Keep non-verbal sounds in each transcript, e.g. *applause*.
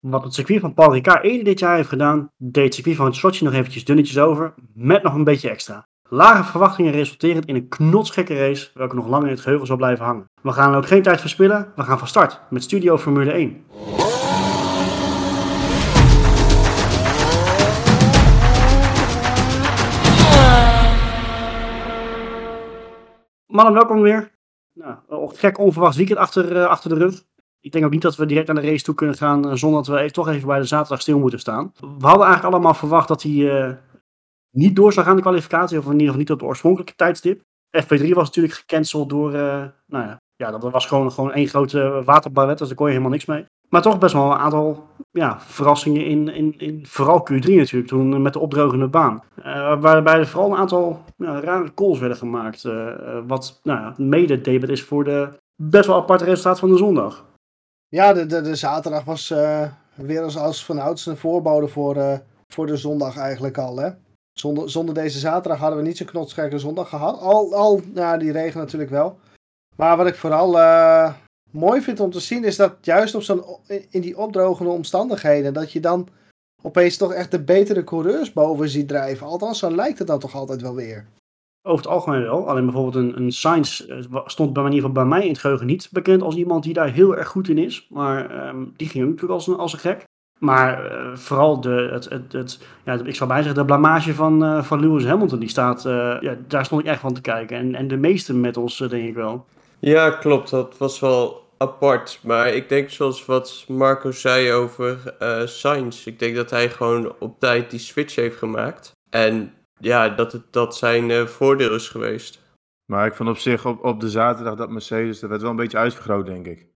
Wat het circuit van Paul Ricard eerder dit jaar heeft gedaan, deed het circuit van Sochi nog eventjes dunnetjes over, met nog een beetje extra. Lage verwachtingen resulterend in een knotsgekke race, welke nog lang in het geheugen zal blijven hangen. We gaan ook geen tijd verspillen, we gaan van start met Studio Formule 1. Mannen, welkom weer. Nou, een gek onverwacht weekend achter, uh, achter de rug. Ik denk ook niet dat we direct aan de race toe kunnen gaan uh, zonder dat we toch even bij de zaterdag stil moeten staan. We hadden eigenlijk allemaal verwacht dat hij uh, niet door zou gaan de kwalificatie, of in ieder geval niet op de oorspronkelijke tijdstip. FP3 was natuurlijk gecanceld door, nou ja, ja, dat was gewoon, gewoon één grote waterballet, dus daar kon je helemaal niks mee. Maar toch best wel een aantal ja, verrassingen in, in, in vooral Q3 natuurlijk, toen met de opdrogende baan. Waarbij er vooral een aantal ja, rare calls werden gemaakt. Wat nou ja, mede debet is voor de best wel aparte resultaat van de zondag. Ja, de, de, zaterdag was uh, weer als, als van ouds een voorbode voor, voor de zondag eigenlijk al. Hè? Zonder, zonder deze zaterdag hadden we niet zo'n knotsgekke zondag gehad. Al, al ja, die regen natuurlijk wel. Maar wat ik vooral mooi vind om te zien is dat juist op zo'n, in die opdrogende omstandigheden, dat je dan opeens toch echt de betere coureurs boven ziet drijven. Althans, zo lijkt het dan toch altijd wel weer. Over het algemeen wel. Alleen bijvoorbeeld een, een Sainz eh, stond bij, ieder geval bij mij in het geheugen niet bekend als iemand die daar heel erg goed in is. Maar um, die ging natuurlijk als een, als een gek. Maar uh, vooral de, het, het, ja, ik zou bijna zeggen, de blamage van, uh, van Lewis Hamilton, die staat, ja, daar stond ik echt van te kijken. En, en de meeste met ons, denk ik wel. Ja, klopt. Dat was wel apart. Maar ik denk zoals wat Marco zei over Sainz. Ik denk dat hij gewoon op tijd die switch heeft gemaakt. En ja, dat het dat zijn uh, voordeel is geweest. Maar ik vond op zich op, op de zaterdag dat Mercedes, dat werd wel een beetje uitvergroot, denk ik.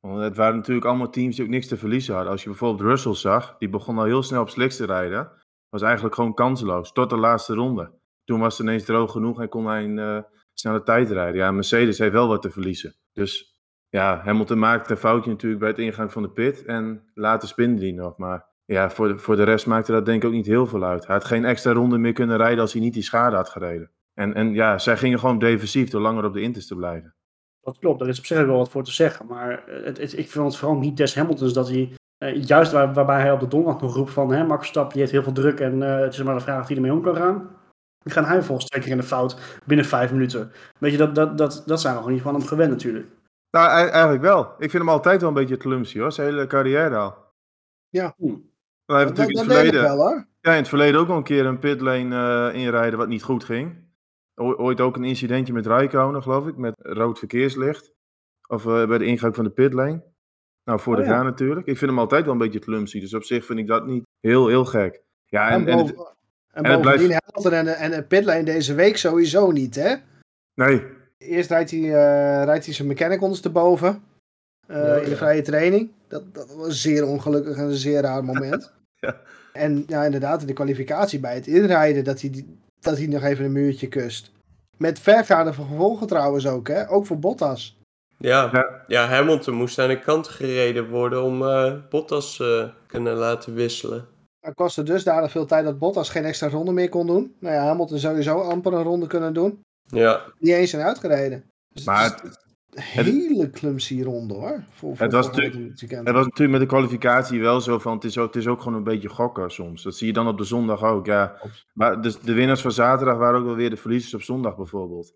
Want het waren natuurlijk allemaal teams die ook niks te verliezen hadden. Als je bijvoorbeeld Russell zag, die begon al heel snel op slicks te rijden. Was eigenlijk gewoon kanseloos, tot de laatste ronde. Toen was het ineens droog genoeg en kon hij een uh, snelle tijd rijden. Ja, Mercedes heeft wel wat te verliezen. Dus ja, Hamilton maakte een foutje natuurlijk bij het ingang van de pit. En later spinde hij nog. Maar ja, voor de, voor de rest maakte dat denk ik ook niet heel veel uit. Hij had geen extra ronde meer kunnen rijden als hij niet die schade had gereden. En, en ja, zij gingen gewoon defensief door langer op de Inters te blijven. Dat klopt, daar is op zich wel wat voor te zeggen. Maar het, het, ik vind het vooral niet des Hamiltons dat hij, uh, juist waar, waarbij hij op de donderdag nog roept van hè, Max Verstappen die heeft heel veel druk en uh, het is maar de vraag of hij ermee om kan gaan. Dan gaan hij volgens twee keer in de fout binnen vijf minuten. Weet je, dat, dat, dat, dat zijn we gewoon niet van hem gewend natuurlijk. Nou, eigenlijk wel. Ik vind hem altijd wel een beetje clumsy hoor, zijn hele carrière al. Ja. Hij heeft natuurlijk in het verleden. Wel, hoor. Ja, in het verleden ook al een keer een pitlane uh, inrijden wat niet goed ging. Ooit ook een incidentje met Raikkonen, geloof ik, met rood verkeerslicht. Of uh, bij de ingang van de pitlane. Nou, vorig oh, ja. jaar natuurlijk. Ik vind hem altijd wel een beetje clumsy, dus op zich vind ik dat niet heel, heel gek. Ja, en, en, boven, en, en, en bovendien blijft... En, en, en pitlane deze week sowieso niet, hè? Nee, Eerst rijdt hij, uh, rijdt hij zijn mechanic ondersteboven. Uh, ja, in de ja. vrije training. Dat, dat was zeer ongelukkig en een zeer raar moment. *laughs* ja. En ja, inderdaad, in de kwalificatie bij het inrijden, dat hij, dat hij nog even een muurtje kust. Met vergaande gevolgen trouwens ook, hè? Ook voor Bottas. Ja, ja. ja Hamilton moest aan de kant gereden worden om uh, Bottas uh, kunnen laten wisselen. Het kostte dusdanig veel tijd dat Bottas geen extra ronde meer kon doen. Nou ja, Hamilton sowieso amper een ronde kunnen doen. Ja. Niet eens zijn uitgereden. Dus maar het is een hele clumsy ronde hoor. Voor, voor het, was natuurlijk, het was natuurlijk met de kwalificatie wel zo van, het is, ook, het is ook gewoon een beetje gokken soms. Dat zie je dan op de zondag ook, ja. Maar dus de winnaars van zaterdag waren ook wel weer de verliezers op zondag bijvoorbeeld.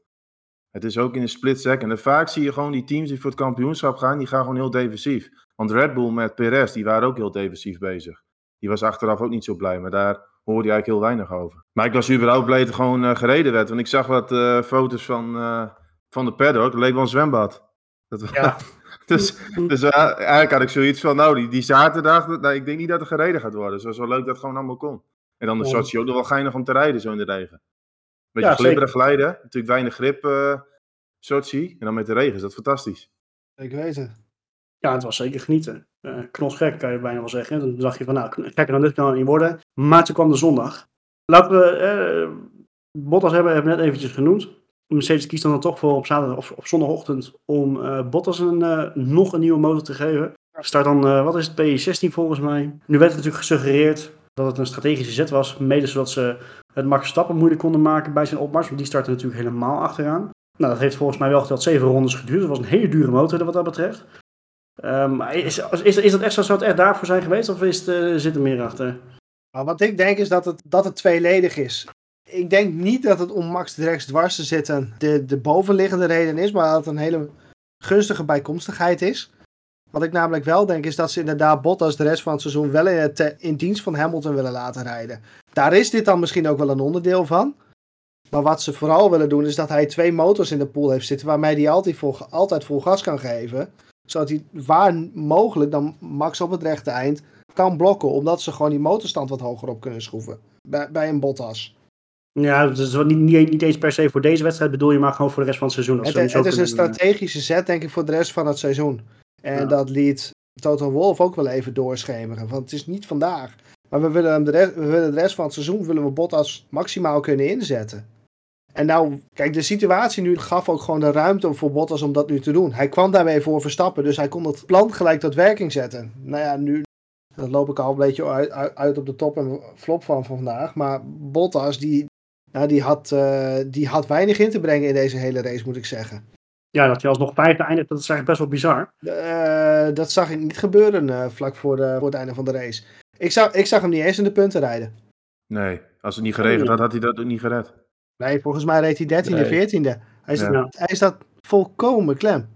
Het is ook in een split second. En vaak zie je gewoon die teams die voor het kampioenschap gaan, die gaan gewoon heel defensief. Want Red Bull met Perez, die waren ook heel defensief bezig. Die was achteraf ook niet zo blij, maar daar hoorde je eigenlijk heel weinig over. Maar ik was überhaupt blij dat er gewoon uh, gereden werd. Want ik zag wat uh, foto's van, uh, van de paddock. Het leek wel een zwembad. Dat was, ja. *laughs* dus dus eigenlijk had ik zoiets van, nou, die, die zaterdag, nou, ik denk niet dat er gereden gaat worden. Dus het was wel leuk dat het gewoon allemaal kon. En dan de. Sochi ook nog wel geinig om te rijden, zo in de regen. Beetje ja, glibberig glijden, natuurlijk weinig grip, uh, Sochi. En dan met de regen is dat fantastisch. Ik weet het. Ja, het was zeker genieten. Uh, knosgek kan je bijna wel zeggen. Dan dacht je van, nou, gekker dan dit kan het niet worden. Maar toen kwam de zondag. Laten we, uh, Bottas hebben, hebben we net eventjes genoemd. Mercedes kiest dan, dan toch voor op, zaterdag, of op zondagochtend om uh, Bottas een, uh, nog een nieuwe motor te geven. Start dan, uh, wat is het, P16 volgens mij. Nu werd het natuurlijk gesuggereerd dat het een strategische zet was. Mede zodat ze het Max Stappen moeilijk konden maken bij zijn opmars. Want die startte natuurlijk helemaal achteraan. Nou, dat heeft volgens mij wel geteld zeven rondes geduurd. Dat was een hele dure motor wat dat betreft. Maar is, is, is dat echt zo, zou het echt daarvoor zijn geweest of is het, eh, zit er meer achter? Maar wat ik denk is dat het, dat het tweeledig is. Ik denk niet dat het om Max Drex dwars te zitten de, de bovenliggende reden is, maar dat het een hele gunstige bijkomstigheid is. Wat ik namelijk wel denk is dat ze inderdaad Bottas de rest van het seizoen wel in, dienst van Hamilton willen laten rijden. Daar is dit dan misschien ook wel een onderdeel van. Maar wat ze vooral willen doen is dat hij twee motors in de pool heeft zitten waarmee hij altijd vol, altijd vol gas kan geven. Zodat hij waar mogelijk dan Max op het rechte eind kan blokken. Omdat ze gewoon die motorstand wat hoger op kunnen schroeven. Bij, bij een Bottas. Ja, dat is wel niet, niet, niet eens per se voor deze wedstrijd bedoel je, maar gewoon voor de rest van het seizoen. Dat Het, het is een strategische zet denk ik voor de rest van het seizoen. En Ja. dat liet Toto Wolf ook wel even doorschemeren. Want het is niet vandaag. Maar we willen, hem de, rest, we willen de rest van het seizoen willen we Bottas maximaal kunnen inzetten. En nou, kijk, de situatie nu gaf ook gewoon de ruimte voor Bottas om dat nu te doen. Hij kwam daarmee voor Verstappen, dus hij kon het plan gelijk tot werking zetten. Nou ja, nu dan loop ik al een beetje uit, uit, uit op de top en flop van vandaag. Maar Bottas, die, nou, die, had, eh, die had weinig in te brengen in deze hele race, moet ik zeggen. Ja, dat je alsnog vijfde eindigt, dat is eigenlijk best wel bizar. Eh, dat zag ik niet gebeuren eh, vlak voor, de, voor het einde van de race. Ik zag, ik zag hem niet eens in de punten rijden. Nee, als het niet geregeld had, had hij dat ook niet gered. Nee, volgens mij reed hij 13e, Nee. 14e. Hij, is, Ja. hij staat volkomen klem.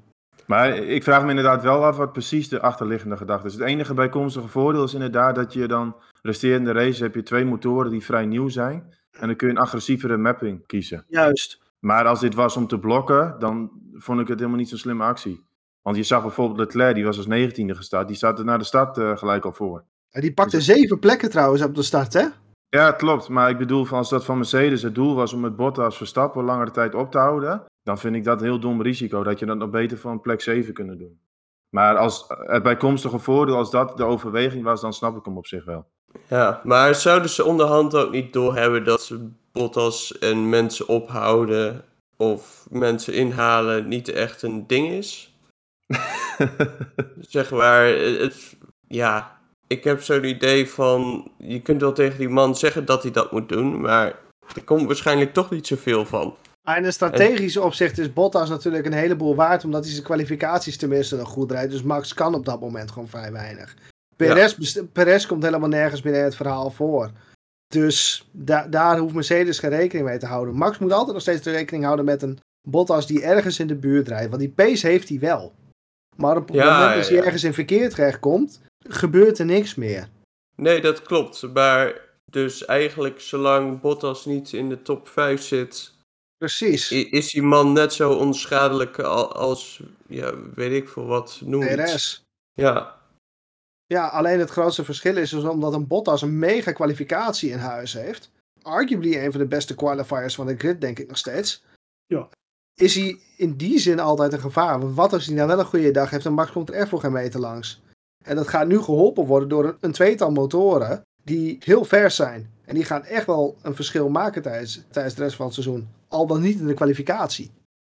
Maar ik vraag me inderdaad wel af wat precies de achterliggende gedachte is. Het enige bijkomstige voordeel is inderdaad dat je dan resterende race heb je twee motoren die vrij nieuw zijn. En dan kun je een agressievere mapping kiezen. Juist. Maar als dit was om te blokken, dan vond ik het helemaal niet zo'n slimme actie. Want je zag bijvoorbeeld Leclerc, die was als 19e gestart. Die staat er naar de start eh, gelijk al voor. En Die pakte zeven plekken trouwens op de start, hè? Ja, klopt. Maar ik bedoel, van als dat van Mercedes het doel was om het Bottas Verstappen langere tijd op te houden, dan vind ik dat een heel dom risico. Dat je dat nog beter van plek 7 kunnen doen. Maar als het bijkomstige voordeel, als dat de overweging was, dan snap ik hem op zich wel. Ja, maar zouden ze onderhand ook niet doorhebben dat ze Bottas en mensen ophouden of mensen inhalen niet echt een ding is? *laughs* zeg maar, het, ja, ik heb zo'n idee van, je kunt wel tegen die man zeggen dat hij dat moet doen, maar er komt waarschijnlijk toch niet zoveel van. Maar in een strategisch opzicht is Bottas natuurlijk een heleboel waard, omdat hij zijn kwalificaties tenminste nog goed rijdt. Dus Max kan op dat moment gewoon vrij weinig. Perez, Perez komt helemaal nergens in het verhaal voor. Dus da- daar hoeft Mercedes geen rekening mee te houden. Max moet altijd nog steeds de rekening houden met een Bottas die ergens in de buurt rijdt. Want die pace heeft hij wel. Maar op het Ja, moment dat hij ja. ergens in verkeer terechtkomt, gebeurt er niks meer. Nee, dat klopt, maar dus eigenlijk zolang Bottas niet in de top 5 zit, Precies. Is die man net zo onschadelijk al- als, ja, weet ik veel wat, noem. Perez. Ja, Ja, alleen het grootste verschil is dus omdat een Bottas een mega kwalificatie in huis heeft. Arguably een van de beste qualifiers van de grid, denk ik nog steeds. Ja. Is hij in die zin altijd een gevaar. Want wat als hij nou wel een goede dag heeft en Max komt er echt voor geen meter langs. En dat gaat nu geholpen worden door een, een tweetal motoren die heel vers zijn. En die gaan echt wel een verschil maken tijdens, tijdens de rest van het seizoen. Al dan niet in de kwalificatie.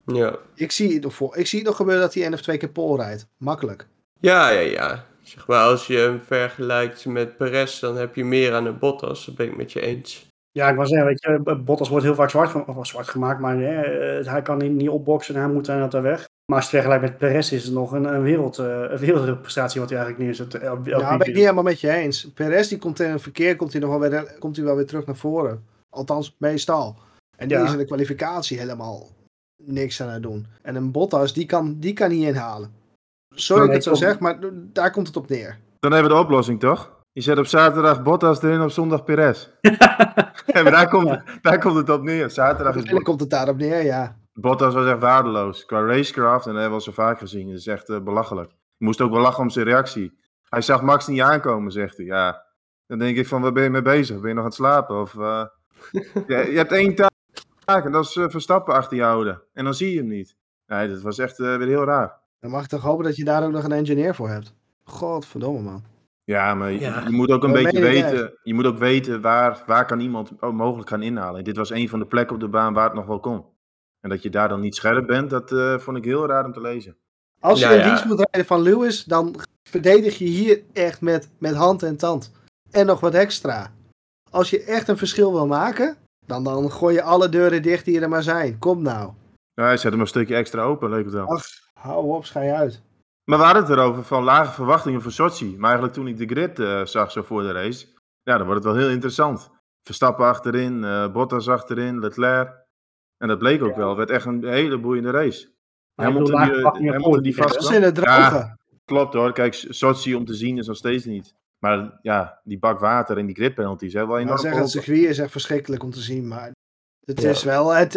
ja. Ik zie het nog, voor, ik zie het nog gebeuren dat hij één of twee keer pole rijdt. Makkelijk. Ja, ja, ja. Zeg maar, als je hem vergelijkt met Perez, dan heb je meer aan een Bottas, dat ben ik met je eens. Ja, ik wou zeggen, weet je, Bottas wordt heel vaak zwart, of zwart gemaakt, maar hè, hij kan niet, niet opboksen en hij moet daar daar weg. Maar als je het vergelijkt met Perez is het nog een, een, wereld, eh, een wereldprestatie wat hij eigenlijk neerzet. eh, Ja, ben ik niet helemaal met je eens. Perez die komt in een verkeer, komt hij nog wel weer, komt hij wel weer terug naar voren. Althans, meestal. En die Ja. is in de kwalificatie helemaal niks aan het doen. En een Bottas, die kan, die kan niet inhalen. Sorry dat ik het zo zeg, maar daar komt het op neer. Dan hebben we de oplossing, toch? Je zet op zaterdag Bottas erin, op zondag Perez. *laughs* maar daar komt, daar komt het op neer. Zaterdag is Uiteindelijk komt het daarop neer, ja. Bottas was echt waardeloos. Qua racecraft, en dat hebben we al zo vaak gezien. Dat is echt eh, belachelijk. Je moest ook wel lachen om zijn reactie. Hij zag Max niet aankomen, zegt hij. Ja, dan denk ik van, waar ben je mee bezig? Ben je nog aan het slapen? Of, eh, *laughs* je hebt één taak en dat is eh, Verstappen achter je houden. En dan zie je hem niet. Nee, dat was echt eh, weer heel raar. Dan mag ik toch hopen dat je daar ook nog een engineer voor hebt. Godverdomme, man. Ja, maar je, Ja. je moet ook een Dat beetje weten, je moet ook weten waar, waar kan iemand mogelijk gaan inhalen. En dit was een van de plekken op de baan waar het nog wel kon. En dat je daar dan niet scherp bent, dat eh, vond ik heel raar om te lezen. Als je in ja. dienst moet rijden van Lewis, dan verdedig je hier echt met, met hand en tand. En nog wat extra. Als je echt een verschil wil maken, dan, dan gooi je alle deuren dicht die er maar zijn. Kom nou. Ja, hij zet hem een stukje extra open, leek het wel. Ach, hou op, schij uit. Maar we hadden het erover van lage verwachtingen voor Sochi. Maar eigenlijk toen ik de grid eh, zag zo voor de race, ja, dan wordt het wel heel interessant. Verstappen achterin, eh, Bottas achterin, Leclerc. En dat bleek ook wel. Het werd echt een hele boeiende race. Hamilton die, lage eh, Hamilton die die Dat vast is in het droge. Klopt hoor. Kijk, Sochi om te zien is nog steeds niet. Maar ja, die bak water en die grid penalties hebben wel Ik enorm wou zeggen, het circuit is echt verschrikkelijk om te zien, maar het Ja. is wel, het,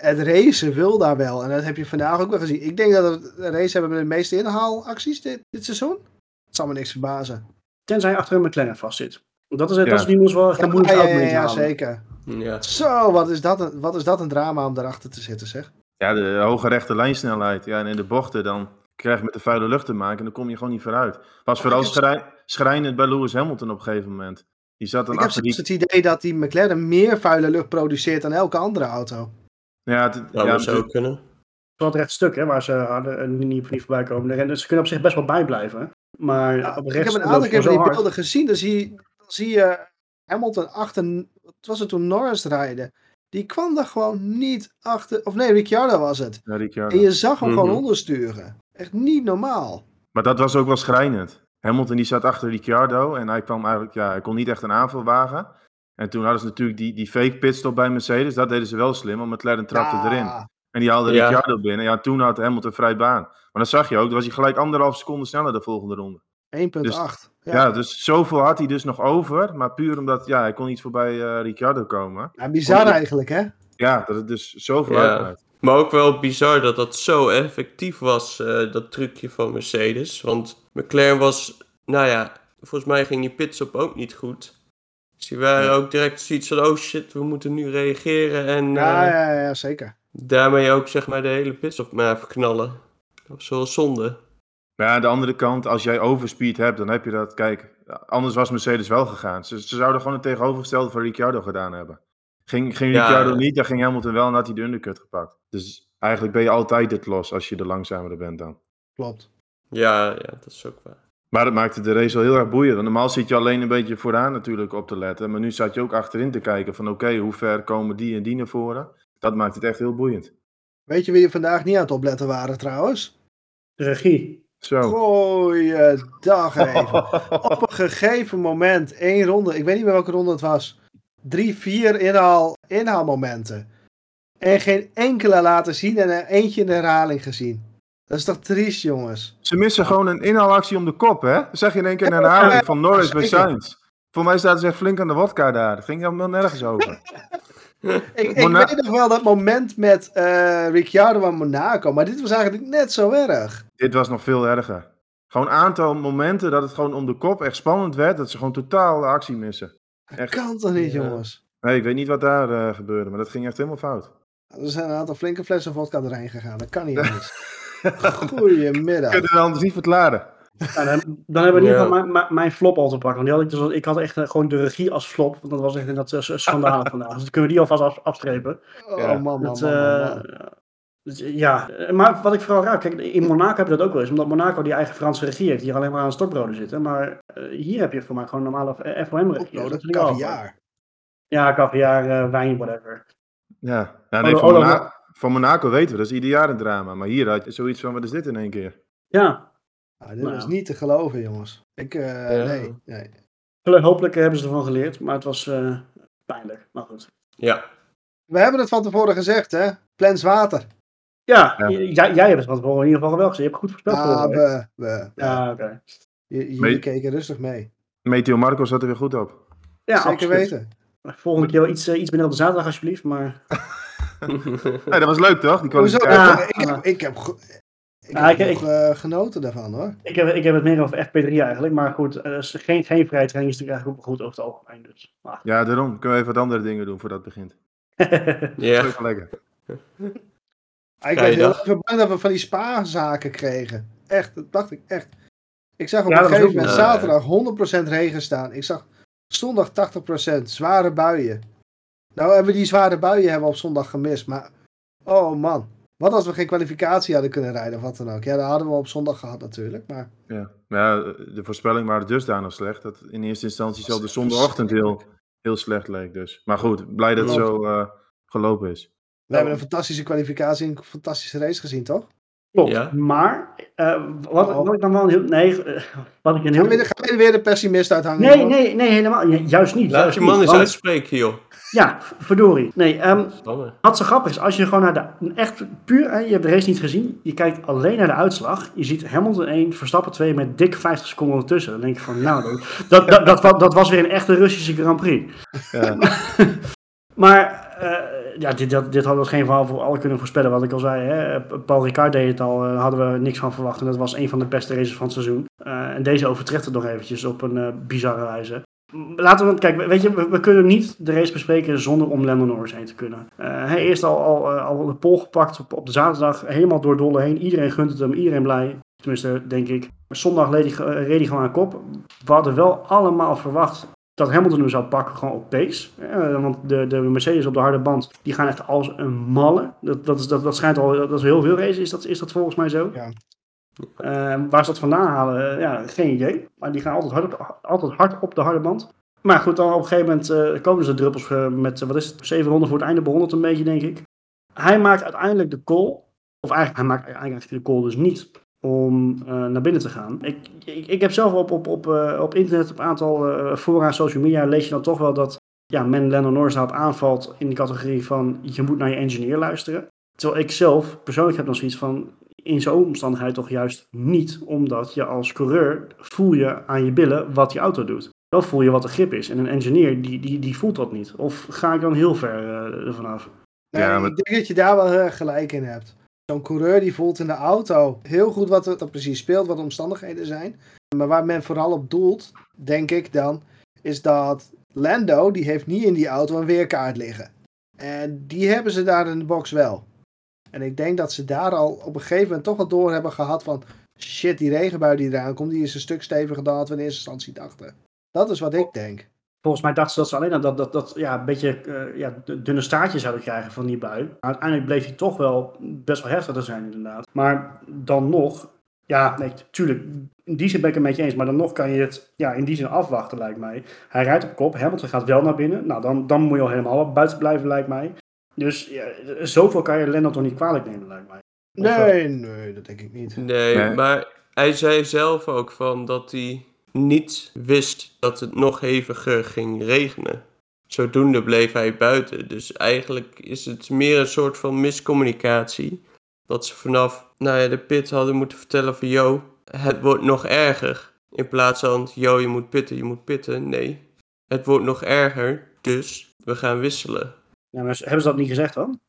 het racen wil daar wel. En dat heb je vandaag ook wel gezien. Ik denk dat we een race hebben met de meeste inhaalacties dit, dit seizoen. Het zal me niks verbazen. Tenzij achter een McLaren vastzit. Dat is, het, Ja. dat is die moest wel echt een Ja, moeilijke ja, ja, zeker. Ja. Zo, wat is, dat een, wat is dat een drama om daarachter te zitten, zeg. Ja, de hoge rechte lijnsnelheid. Ja, en in de bochten dan krijg je met de vuile lucht te maken en dan kom je gewoon niet vooruit. Was vooral heb- schrij- schrijnend bij Lewis Hamilton op een gegeven moment. Die zat dan Ik heb achter zelfs die... het idee dat die McLaren meer vuile lucht produceert dan elke andere auto. Ja, het, Dat ja, zou zo het- kunnen. wel het recht stuk, hè, waar ze hadden en niet, niet voorbij komen. De renners ze kunnen op zich best wel bijblijven. Maar Ja, op ik heb een aantal het keer van zo die hard. beelden gezien. Dan zie, dan zie je Hamilton achter, wat was het toen, Norris rijden. Die kwam er gewoon niet achter. Of nee, Ricciardo was het. ja, Ricciardo. En je zag hem gewoon Mhm. ondersturen. Echt niet normaal. Maar dat was ook wel schrijnend. Hamilton die zat achter Ricciardo en hij kwam eigenlijk, ja, hij kon niet echt een aanval wagen. En toen hadden ze natuurlijk die, die fake pitstop bij Mercedes. Dat deden ze wel slim, want McLaren trapte Ja, erin. En die haalde Ja. Ricciardo binnen. Ja, toen had Hamilton vrij baan. Maar dat zag je ook, dan was hij gelijk anderhalf seconde sneller de volgende ronde. 1.8. Ja, ja. dus zoveel had hij dus nog over. Maar puur omdat, ja, hij kon niet voorbij eh Ricciardo komen. Ja, bizar eigenlijk, hè? Ja, dat het dus zoveel Ja. uitmaakt. Maar ook wel bizar dat dat zo effectief was, eh, dat trucje van Mercedes. Want McLaren was, nou ja, volgens mij ging die pitstop ook niet goed. Dus die waren Ja. ook direct zoiets van, oh shit, we moeten nu reageren. En Ja, eh, ja, ja, zeker. daarmee ook zeg maar de hele pitstop maar verknallen. Dat was wel zonde. Maar ja, aan de andere kant, als jij overspeed hebt, dan heb je dat. Kijk, anders was Mercedes wel gegaan. Ze, ze zouden gewoon het tegenovergestelde van Ricciardo gedaan hebben. Ging, ging Ja, Ricciardo ja. niet, dan ging Hamilton wel en had hij de undercut gepakt. Dus eigenlijk ben je altijd dit los als je de langzamere bent dan. Klopt. Ja, ja, dat is ook waar. Maar dat maakte de race wel heel erg boeiend. Want normaal zit je alleen een beetje vooraan natuurlijk op te letten. Maar nu zat je ook achterin te kijken van oké, hoe ver komen die en die naar voren. Dat maakt het echt heel boeiend. Weet je wie er vandaag niet aan het opletten waren, trouwens? De regie. Zo. Goeiedag *laughs* even. Op een gegeven moment, één ronde, ik weet niet meer welke ronde het was. Drie, vier inhaal, inhaalmomenten. En geen enkele laten zien en er eentje in de herhaling gezien. Dat is toch triest, jongens? Ze missen gewoon een inhaalactie om de kop, hè? Dat zeg je in één keer een herhaling van Norris bij. Sainz. Voor mij staat ze echt flink aan de wodka daar. Dat ging helemaal nergens over. *laughs* Ik, ik Mona- weet nog wel dat moment met eh Ricciardo en Monaco, maar dit was eigenlijk net zo erg. Dit was nog veel erger. Gewoon een aantal momenten dat het gewoon om de kop echt spannend werd. Dat ze gewoon totaal de actie missen. Dat Echt. kan toch niet, Ja. jongens? Nee, ik weet niet wat daar eh, gebeurde, maar dat ging echt helemaal fout. Er zijn een aantal flinke flessen vodka erheen gegaan. Dat kan niet *laughs* anders. Goedemiddag. Kunnen we anders niet verklaren. Ja, dan, dan hebben we in ieder geval mijn, mijn, flop al te pakken. Want die had ik, dus, ik had echt eh, gewoon de regie als flop. Want dat was echt dat uh, schandalig vandaag. Dus dan kunnen we die alvast af, afstrepen. Oh, Ja. man, man, Dat, man, eh, man. dus, ja, Eh, maar wat ik vooral raak, kijk, in Monaco heb je dat ook wel eens. Omdat Monaco die eigen Franse regie heeft, die alleen maar aan stokbroden zitten. Maar eh, hier heb je voor mij gewoon een normale FOM-regie. Oh, dat dat vind ik wel caviar. Ja, caviar, eh, wijn, whatever. Ja, ja nee, van, oh, Mona- van Monaco weten we, dat is ieder jaar een drama. Maar hier had je zoiets van, wat is dit in één keer? Ja, Ah, dit Nou was ja. niet te geloven, jongens. Ik, eh, Ja. nee, nee. hopelijk hebben ze ervan geleerd. Maar het was eh, pijnlijk. Maar goed. Ja, We hebben het van tevoren gezegd, hè? Plens water. Ja, Ja. j- jij, jij hebt het van tevoren in ieder geval wel gezien. Je hebt goed voorspeld. Ah, we. Ja, oké. J- Jullie keken rustig mee. Meteo Marco zat er weer goed op. Ja, Zeker absoluut. weten. Volgende keer wel iets, eh, iets minder op de zaterdag alsjeblieft. Maar *laughs* Nee, dat was leuk toch? Die Hoezo? Ja. ik heb, ik heb, ik heb ik- nog, eh, genoten daarvan, hoor. ik heb, ik heb het meer over FP3 eigenlijk. Maar goed, eh, is geen, geen vrije training is natuurlijk eigenlijk ook goed over het algemeen. Dus. Maar, Ja, daarom. Kunnen we even wat andere dingen doen voordat het begint. *laughs* ja. Lekker. Ah, ik ben heel even bang dat we van die spaarzaken kregen. Echt, dat dacht ik echt. Ik zag op Ja, een was gegeven moment zaterdag 100% regen staan. Ik zag zondag 80%, zware buien. Nou hebben we die zware buien hebben we op zondag gemist. Maar, oh man. Wat als we geen kwalificatie hadden kunnen rijden of wat dan ook. Ja, dat hadden we op zondag gehad natuurlijk. Maar Ja. Maar ja, de voorspelling waren dusdanig slecht dat in eerste instantie zelfs de zondagochtend heel, heel slecht leek. Dus. Maar goed, blij dat het zo eh, gelopen is. we hebben een fantastische kwalificatie en een fantastische race gezien, toch? Klopt. Ja. Maar, eh, wat, Oh. wat ik dan wel een heel... Nee, eh, wat ik een Gaan heel... we, gaan we weer de pessimist uithangen? Nee, nee, nee, helemaal. ju- Juist niet. Laat juist je man eens want- uitspreken, joh. Ja, verdorie. Nee, ehm, wat zo grappig is, als je gewoon naar de... Echt puur, hè, je hebt de race niet gezien. Je kijkt alleen naar de uitslag. Je ziet Hamilton 1, Verstappen 2 met dik 50 seconden ertussen. Dan denk je van, nou, dat, dat, dat, dat, dat was weer een echte Russische Grand Prix. Ja. *laughs* Maar eh, ja, dit, dit, dit hadden we geen verhaal voor alle kunnen voorspellen. Wat ik al zei, hè. Paul Ricard deed het al, daar hadden we niks van verwacht. En dat was een van de beste races van het seizoen. Eh, en deze overtreft het nog eventjes op een eh, bizarre wijze. Laten we, kijk, weet je, we, kunnen niet de race bespreken zonder om Lando Norris heen te kunnen. Eh, hij eerst al, al, eh, al de pol gepakt op, de zaterdag, helemaal door Dolle heen. Iedereen gunt het hem, iedereen blij. Tenminste, denk ik. Zondag reed hij, eh, reed hij gewoon aan kop. We hadden wel allemaal verwacht dat Hamilton hem zou pakken, gewoon op pace. Eh, want de, de Mercedes op de harde band, die gaan echt als een malle. Dat, dat, is, dat, dat schijnt al, dat is heel veel races, is dat, is dat volgens mij zo? Ja. Eh, waar ze dat vandaan halen, eh, ja, geen idee. Maar die gaan altijd hard op, altijd hard op de harde band. Maar goed, dan op een gegeven moment eh, komen ze druppels eh, met, wat is het, zeven ronden voor het einde begon het een beetje, denk ik. Hij maakt uiteindelijk de call, of eigenlijk, hij maakt eigenlijk de call dus niet om eh, naar binnen te gaan. Ik, ik, ik heb zelf op, op, op, eh, op internet, op een aantal eh fora, social media, lees je dan toch wel dat ja, men Lennon Norris daarop aanvalt in de categorie van je moet naar je engineer luisteren. Terwijl ik zelf persoonlijk heb dan zoiets van in zo'n omstandigheid toch juist niet, omdat je als coureur voel je aan je billen wat die auto doet. Dan voel je wat de grip is. En een engineer die, die, die voelt dat niet. Of ga ik dan heel ver eh, ervan af? Ja, maar- Ik denk dat je daar wel heel erg gelijk in hebt. Zo'n coureur die voelt in de auto heel goed wat er, precies speelt, wat de omstandigheden zijn. Maar waar men vooral op doelt, denk ik dan, is dat Lando, die heeft niet in die auto een weerkaart liggen. En die hebben ze daar in de box wel. En ik denk dat ze daar al op een gegeven moment toch wel door hebben gehad van... Shit, die regenbui die eraan komt, die is een stuk steviger dan wat we in eerste instantie dachten. Dat is wat ik denk. Volgens mij dachten ze dat ze alleen dat, dat, dat ja, een beetje eh, ja, dunne staartje zouden krijgen van die bui. Maar uiteindelijk bleef hij toch wel best wel heftig te zijn inderdaad. Maar dan nog, ja, nee, tuurlijk, in die zin ben ik het met je eens. Maar dan nog kan je het ja, in die zin afwachten, lijkt mij. Hij rijdt op kop, Hamilton gaat wel naar binnen. Nou, dan, dan moet je al helemaal buiten blijven, lijkt mij. Dus ja, zoveel kan je Lennart toch niet kwalijk nemen, lijkt mij. Of, eh, Nee, nee, dat denk ik niet. Nee, Nee. maar hij zei zelf ook van dat hij niet wist dat het nog heviger ging regenen. Zodoende bleef hij buiten. Dus eigenlijk is het meer een soort van miscommunicatie. Dat ze vanaf nou ja, de pit hadden moeten vertellen van... Yo, het wordt nog erger. In plaats van, yo, je moet pitten, je moet pitten. Nee, het wordt nog erger, dus we gaan wisselen. Ja, maar hebben ze dat niet gezegd dan?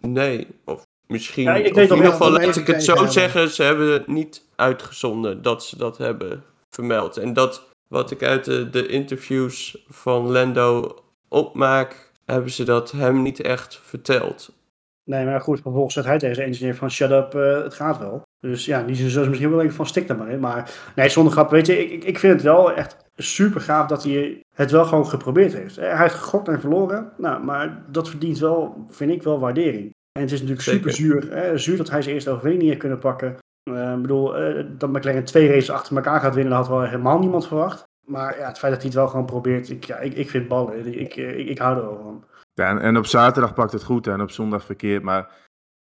Nee, of misschien... Ja, ik of weet in ieder geval, laat ik het zo zeggen, ze hebben het niet uitgezonden dat ze dat hebben vermeld. En dat, wat ik uit de, de interviews van Lando opmaak, hebben ze dat hem niet echt verteld. Nee, maar goed, vervolgens zegt hij tegen zijn engineer van shut up, eh, het gaat wel. Dus ja, die zullen ze misschien wel denken van stik daar maar in. Maar nee, zonder grap, weet je, ik, ik- vind het wel echt super gaaf dat hij het wel gewoon geprobeerd heeft. Eh, Hij heeft gegokt en verloren, nou, maar dat verdient wel, vind ik wel, waardering. En het is natuurlijk Zeker. super zuur, hè, zuur dat hij zijn eerste overwinning niet heeft kunnen pakken. Eh, ik bedoel, eh, dat McLaren twee races achter elkaar gaat winnen, dat had wel helemaal niemand verwacht. Maar ja, het feit dat hij het wel gewoon probeert, ik, ja, ik, ik vind ballen, ik, ik, ik, hou er wel van. Ja, en, en op zaterdag pakt het goed en op zondag verkeerd. Maar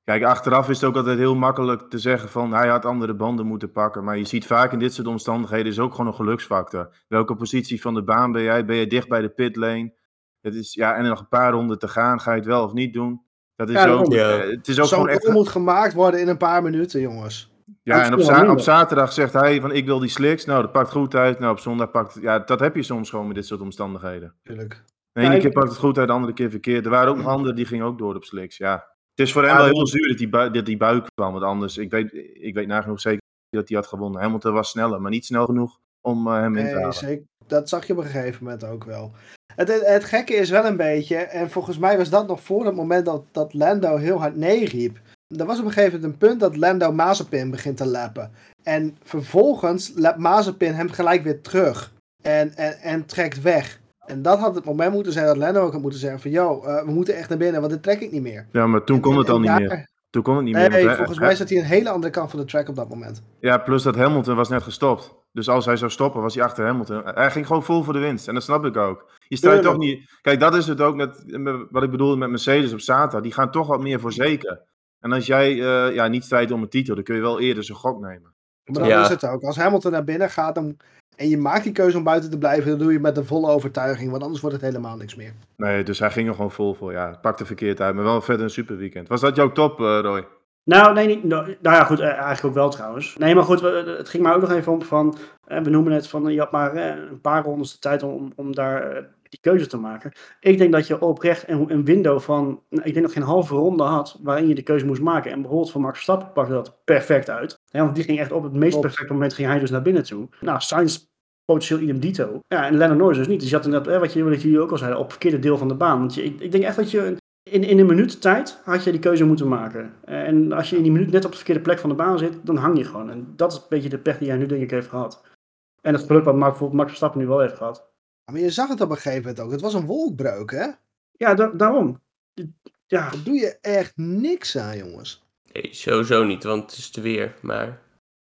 kijk, achteraf is het ook altijd heel makkelijk te zeggen van hij had andere banden moeten pakken. Maar je ziet vaak in dit soort omstandigheden is ook gewoon een geluksfactor. Welke positie van de baan ben jij? Ben je dicht bij de pitlane? Het is, ja, en nog een paar ronden te gaan. Ga je het wel of niet doen? Dat is Ja, ook, daarom. eh, het is ook gewoon echt... moet gemaakt worden in een paar minuten, jongens. Ja, en op, za- zaterdag zegt hij van ik wil die slicks. Nou, dat pakt goed uit. Nou, op zondag pakt... Ja, dat heb je soms gewoon met dit soort omstandigheden. Natuurlijk. De ene Ja, keer pakt het goed uit, de andere keer verkeerd. Er waren ook nog anderen die gingen ook door op slicks, ja. Het is voor hem wel heel zuur dat die, bui, dat die buik kwam. Want anders, ik weet, ik weet nagenoeg zeker dat hij had gewonnen. Hamilton was sneller, maar niet snel genoeg om eh, hem in te halen. zeker. Dat zag je op een gegeven moment ook wel. Het, het, het gekke is wel een beetje, en volgens mij was dat nog voor het moment dat, dat Lando heel hard nee riep. Er was op een gegeven moment een punt dat Lando Mazepin begint te lappen. En vervolgens lapt Mazepin hem gelijk weer terug. En, en, en trekt weg. En dat had het moment moeten zijn dat Lando ook had moeten zeggen van... Yo, eh, we moeten echt naar binnen, want dit trek ik niet meer. Ja, maar toen En- kon het al niet daar- meer. Toen kon het niet Nee, meer. hij- volgens mij zat hij een hele andere kant van de track op dat moment. Ja, plus dat Hamilton was net gestopt. Dus als hij zou stoppen, was hij achter Hamilton. Hij ging gewoon vol voor de winst. En dat snap ik ook. Je staat toch niet... Kijk, dat is het ook net, wat ik bedoelde met Mercedes op zaterdag. Die gaan toch wat meer voor zeker. En als jij eh, ja, niet strijdt om een titel, dan kun je wel eerder zo'n gok nemen. Maar dan Ja. is het ook. Als Hamilton naar binnen gaat dan, en je maakt die keuze om buiten te blijven, dan doe je het met de volle overtuiging, want anders wordt het helemaal niks meer. Nee, dus hij ging er gewoon vol voor. Ja, het pakte verkeerd uit, maar wel verder een super weekend. Was dat jouw top, eh, Roy? Nou, nee, niet, nou, nou ja, goed, eh, eigenlijk ook wel trouwens. Nee, maar goed, het ging mij ook nog even om van, we noemen het van, je had maar eh, een paar rondes de tijd om, om daar die keuze te maken. Ik denk dat je oprecht een, een window van, nou, ik denk nog geen halve ronde had, waarin je de keuze moest maken. En bijvoorbeeld van Max Verstappen pakte dat perfect uit. Ja, want die ging echt op het meest perfecte moment, ging hij dus naar binnen toe. Nou, Sainz potentieel idem dito. Ja, en Lennon Norris dus niet. Dus je had inderdaad, eh, wat, jullie ook al zeiden, op het verkeerde deel van de baan. Want je, ik, ik denk echt dat je in, in een minuut tijd had je die keuze moeten maken. En als je in die minuut net op de verkeerde plek van de baan zit, dan hang je gewoon. En dat is een beetje de pech die hij nu denk ik heeft gehad. En het geluk wat Max Verstappen nu wel heeft gehad. Maar je zag het op een gegeven moment ook. Het was een wolkbreuk, hè? Ja, da- daarom. Ja, Daar doe je echt niks aan, jongens. Nee, sowieso niet, want het is te weer. Maar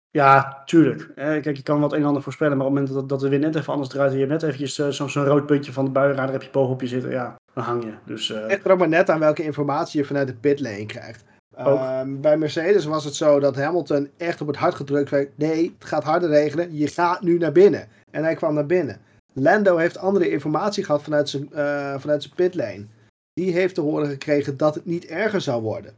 ja, tuurlijk. Eh, kijk, je kan wat een en ander voorspellen, maar op het moment dat, dat er weer net even anders draait en je hebt net eventjes eh, zo'n rood puntje van de buienradar heb je bovenop je zitten, ja, dan hang je. Dus eh, Echt er ook maar net aan welke informatie je vanuit de pitlane krijgt. Ook. Ehm, bij Mercedes was het zo dat Hamilton echt op het hart gedrukt werd. Nee, het gaat harder regenen. Je gaat nu naar binnen. En hij kwam naar binnen. Lando heeft andere informatie gehad vanuit zijn, eh, vanuit zijn pitlane. Die heeft te horen gekregen dat het niet erger zou worden.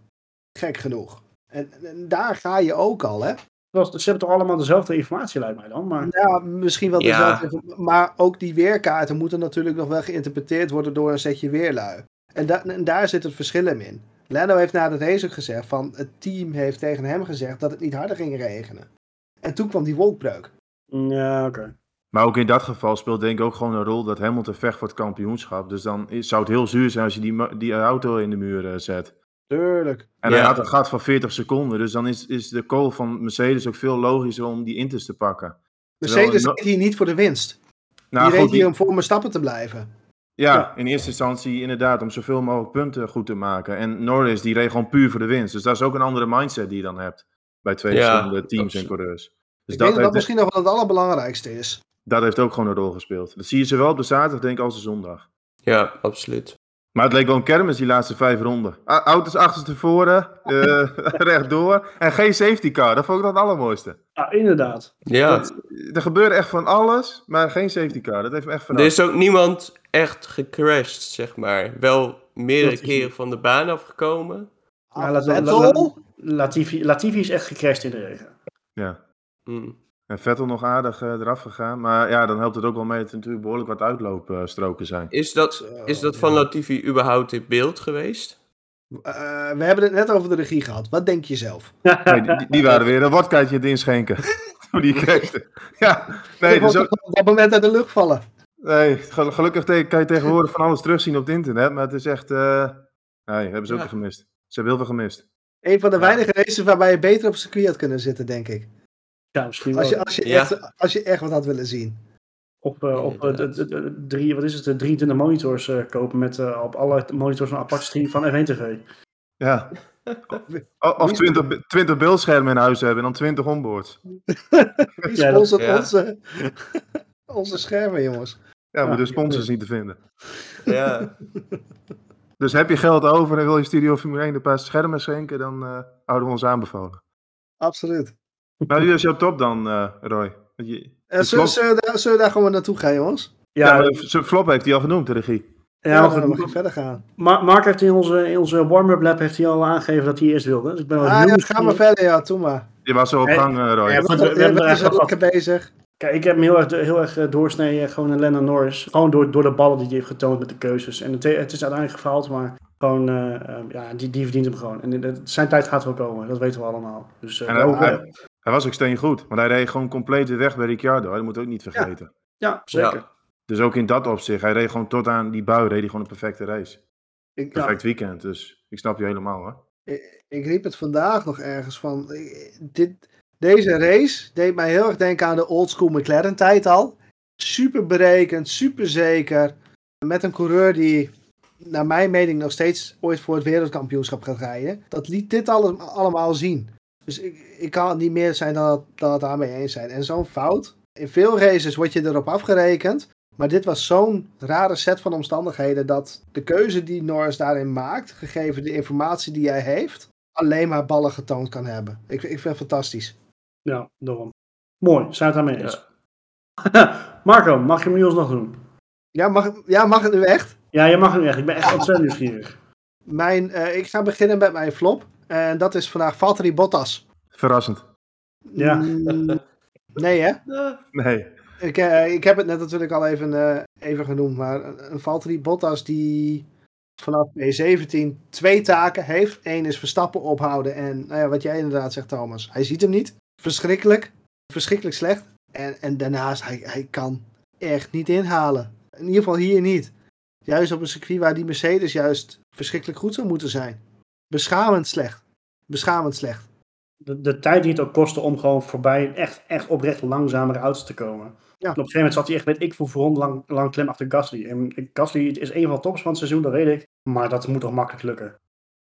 Gek genoeg. En, en daar ga je ook al, hè? was- ze hebben toch allemaal dezelfde informatie, lijkt mij dan. Maar Ja, misschien wel Ja. dezelfde. info- Maar ook die weerkaarten moeten natuurlijk nog wel geïnterpreteerd worden door een setje weerlui. En, da- en daar zit het verschil hem in. Lando heeft na de race ook gezegd van het team heeft tegen hem gezegd dat het niet harder ging regenen. En toen kwam die wolkbreuk. ja, oké. Maar ook in dat geval speelt denk ik ook gewoon een rol dat Hamilton vecht voor het kampioenschap. Dus dan is, zou het heel zuur zijn als je die, die auto in de muur eh, zet. Tuurlijk. En Ja. hij had een gat van 40 seconden. Dus dan is, is de call van Mercedes ook veel logischer om die Inters te pakken. Mercedes no- reed hier niet voor de winst. Nou, die reed hier om voor mijn stappen te blijven. ja, Ja. in eerste instantie inderdaad om zoveel mogelijk punten goed te maken. En Norris die reed gewoon puur voor de winst. Dus dat is ook een andere mindset die je dan hebt. Bij twee Ja, verschillende teams en coureurs. Dus ik denk dat dat dat heeft, misschien nog wel het allerbelangrijkste is. Dat heeft ook gewoon een rol gespeeld. Dat zie je zowel op de zaterdag denk ik als de zondag. ja, absoluut. Maar het leek wel een kermis die laatste vijf ronden. Auto's achterstevoren, eh *laughs* rechtdoor. En geen safety car, dat vond ik nog het allermooiste. Ja, inderdaad. Ja, Dat- er gebeurde echt van alles, maar geen safety car. Dat heeft me echt er verrast. is ook niemand echt gecrashed, zeg maar. Wel meerdere Dat keren van de baan afgekomen. Ja, laat- Latifi, Latifi is echt gecrashed in de regen. Ja. Hm. En Vettel nog aardig eh, eraf gegaan. Maar ja, dan helpt het ook wel mee dat er natuurlijk behoorlijk wat uitloopstroken zijn. Is dat, Zo, is dat van ja. Latifi überhaupt in beeld geweest? Eh, we hebben het net over de regie gehad. Wat denk je zelf? *laughs* Nee, die, die waren weer een wodkaartje het inschenken. *laughs* Toen die kreeg. Ja, nee, Ik dus ook, op dat moment uit de lucht vallen. nee gel- gelukkig kan je tegenwoordig van alles terugzien op het internet. Maar het is echt... eh nee, hebben ze ook Ja. gemist. Ze hebben heel veel gemist. Een van de Ja. weinige races waarbij je beter op circuit had kunnen zitten, denk ik. Ja, misschien Als wel. je, als je, Ja. echt, als je echt wat had willen zien. op, eh, op eh, de, de- de- drie, wat is het, de 23 monitors eh, kopen met eh, op alle monitors een apart stream van F1 TV. Ja. *laughs* Of 20, be- 20 beeldschermen in huis hebben en dan 20 onboards. *laughs* Wie sponsort ja. onze, *laughs* onze schermen, jongens? Ja, maar Ja, de sponsors niet te vinden. Ja. Dus heb je geld over en wil je Studio Formule 1 een paar schermen schenken, dan eh, houden we ons aanbevolen. Absoluut. Maar wie is jouw top dan, eh, Roy? Want je- Eh, zullen, we daar, zullen we daar gewoon naartoe gaan, jongens? ja, Ja, maar zijn flop heeft hij al genoemd, de regie. ja, Ja, dan mag je verder gaan. Ma- Mark heeft in onze, in onze warm-up lab heeft hij al aangegeven dat hij eerst wilde. Dus ik ben wel Ah, ja, nieuwsgierig. ga maar verder, ja, doe maar. Je was zo op Hey, gang, eh, Roy. ja, we- we hebben er lekker bezig. Kijk, ik heb hem heel erg, heel erg eh, doorsneden gewoon in Lennon Norris. Gewoon door, door de ballen die hij heeft getoond met de keuzes. En het, het is uiteindelijk gefaald, maar gewoon, eh, eh, ja, die, die verdient hem gewoon. En het- zijn tijd gaat wel komen, dat weten we allemaal. Dus, eh, En ook, eh, Hij was ook steen goed, want hij reed gewoon compleet weer weg bij Ricciardo. Dat moet je ook niet vergeten. ja, zeker. Ja. Dus ook in dat opzicht, hij reed gewoon tot aan die bui, reed hij gewoon een perfecte race. Ik, Perfect weekend, dus ik snap je helemaal hoor. ik, ik riep het vandaag nog ergens van. eh, Dit, deze race deed mij heel erg denken aan de oldschool McLaren tijd al. Super berekend, super zeker. Met een coureur die, naar mijn mening, nog steeds ooit voor het wereldkampioenschap gaat rijden. Dat liet dit alle- allemaal zien. Dus ik, ik kan het niet meer zijn dan het, dan het daarmee eens zijn. En zo'n fout. In veel races word je erop afgerekend. Maar dit was zo'n rare set van omstandigheden dat de keuze die Norris daarin maakt, gegeven de informatie die hij heeft, alleen maar ballen getoond kan hebben. Ik, ik vind het fantastisch. Ja, daarom. Mooi, zijn we het daarmee eens. *laughs* Marco, mag je hem nu alsnog doen? Ja, mag, ja, mag het nu echt? Ja, je mag hem echt. Ik ben echt ontzettend nieuwsgierig. Mijn, eh, ik ga beginnen met mijn flop. En dat is vandaag Valtteri Bottas. Verrassend. Ja. Mm, nee hè? Nee. Ik, eh, ik heb het net natuurlijk al even, eh, even genoemd. Maar een, een Valtteri Bottas die vanaf P17 twee taken heeft. Eén is Verstappen ophouden. En nou ja, wat jij inderdaad zegt Thomas. Hij ziet hem niet. Verschrikkelijk. Verschrikkelijk slecht. En, en daarnaast, hij, hij kan echt niet inhalen. In ieder geval hier niet. Juist op een circuit waar die Mercedes juist verschrikkelijk goed zou moeten zijn. Beschamend slecht. Beschamend slecht. De, de tijd die het ook kostte om gewoon voorbij echt, echt oprecht langzamere auto's te komen. Ja. En op een gegeven moment zat hij echt, weet ik, voor rond lang, lang klem achter Gasly. En Gasly is een van de tops van het seizoen, dat weet ik. Maar dat moet toch makkelijk lukken.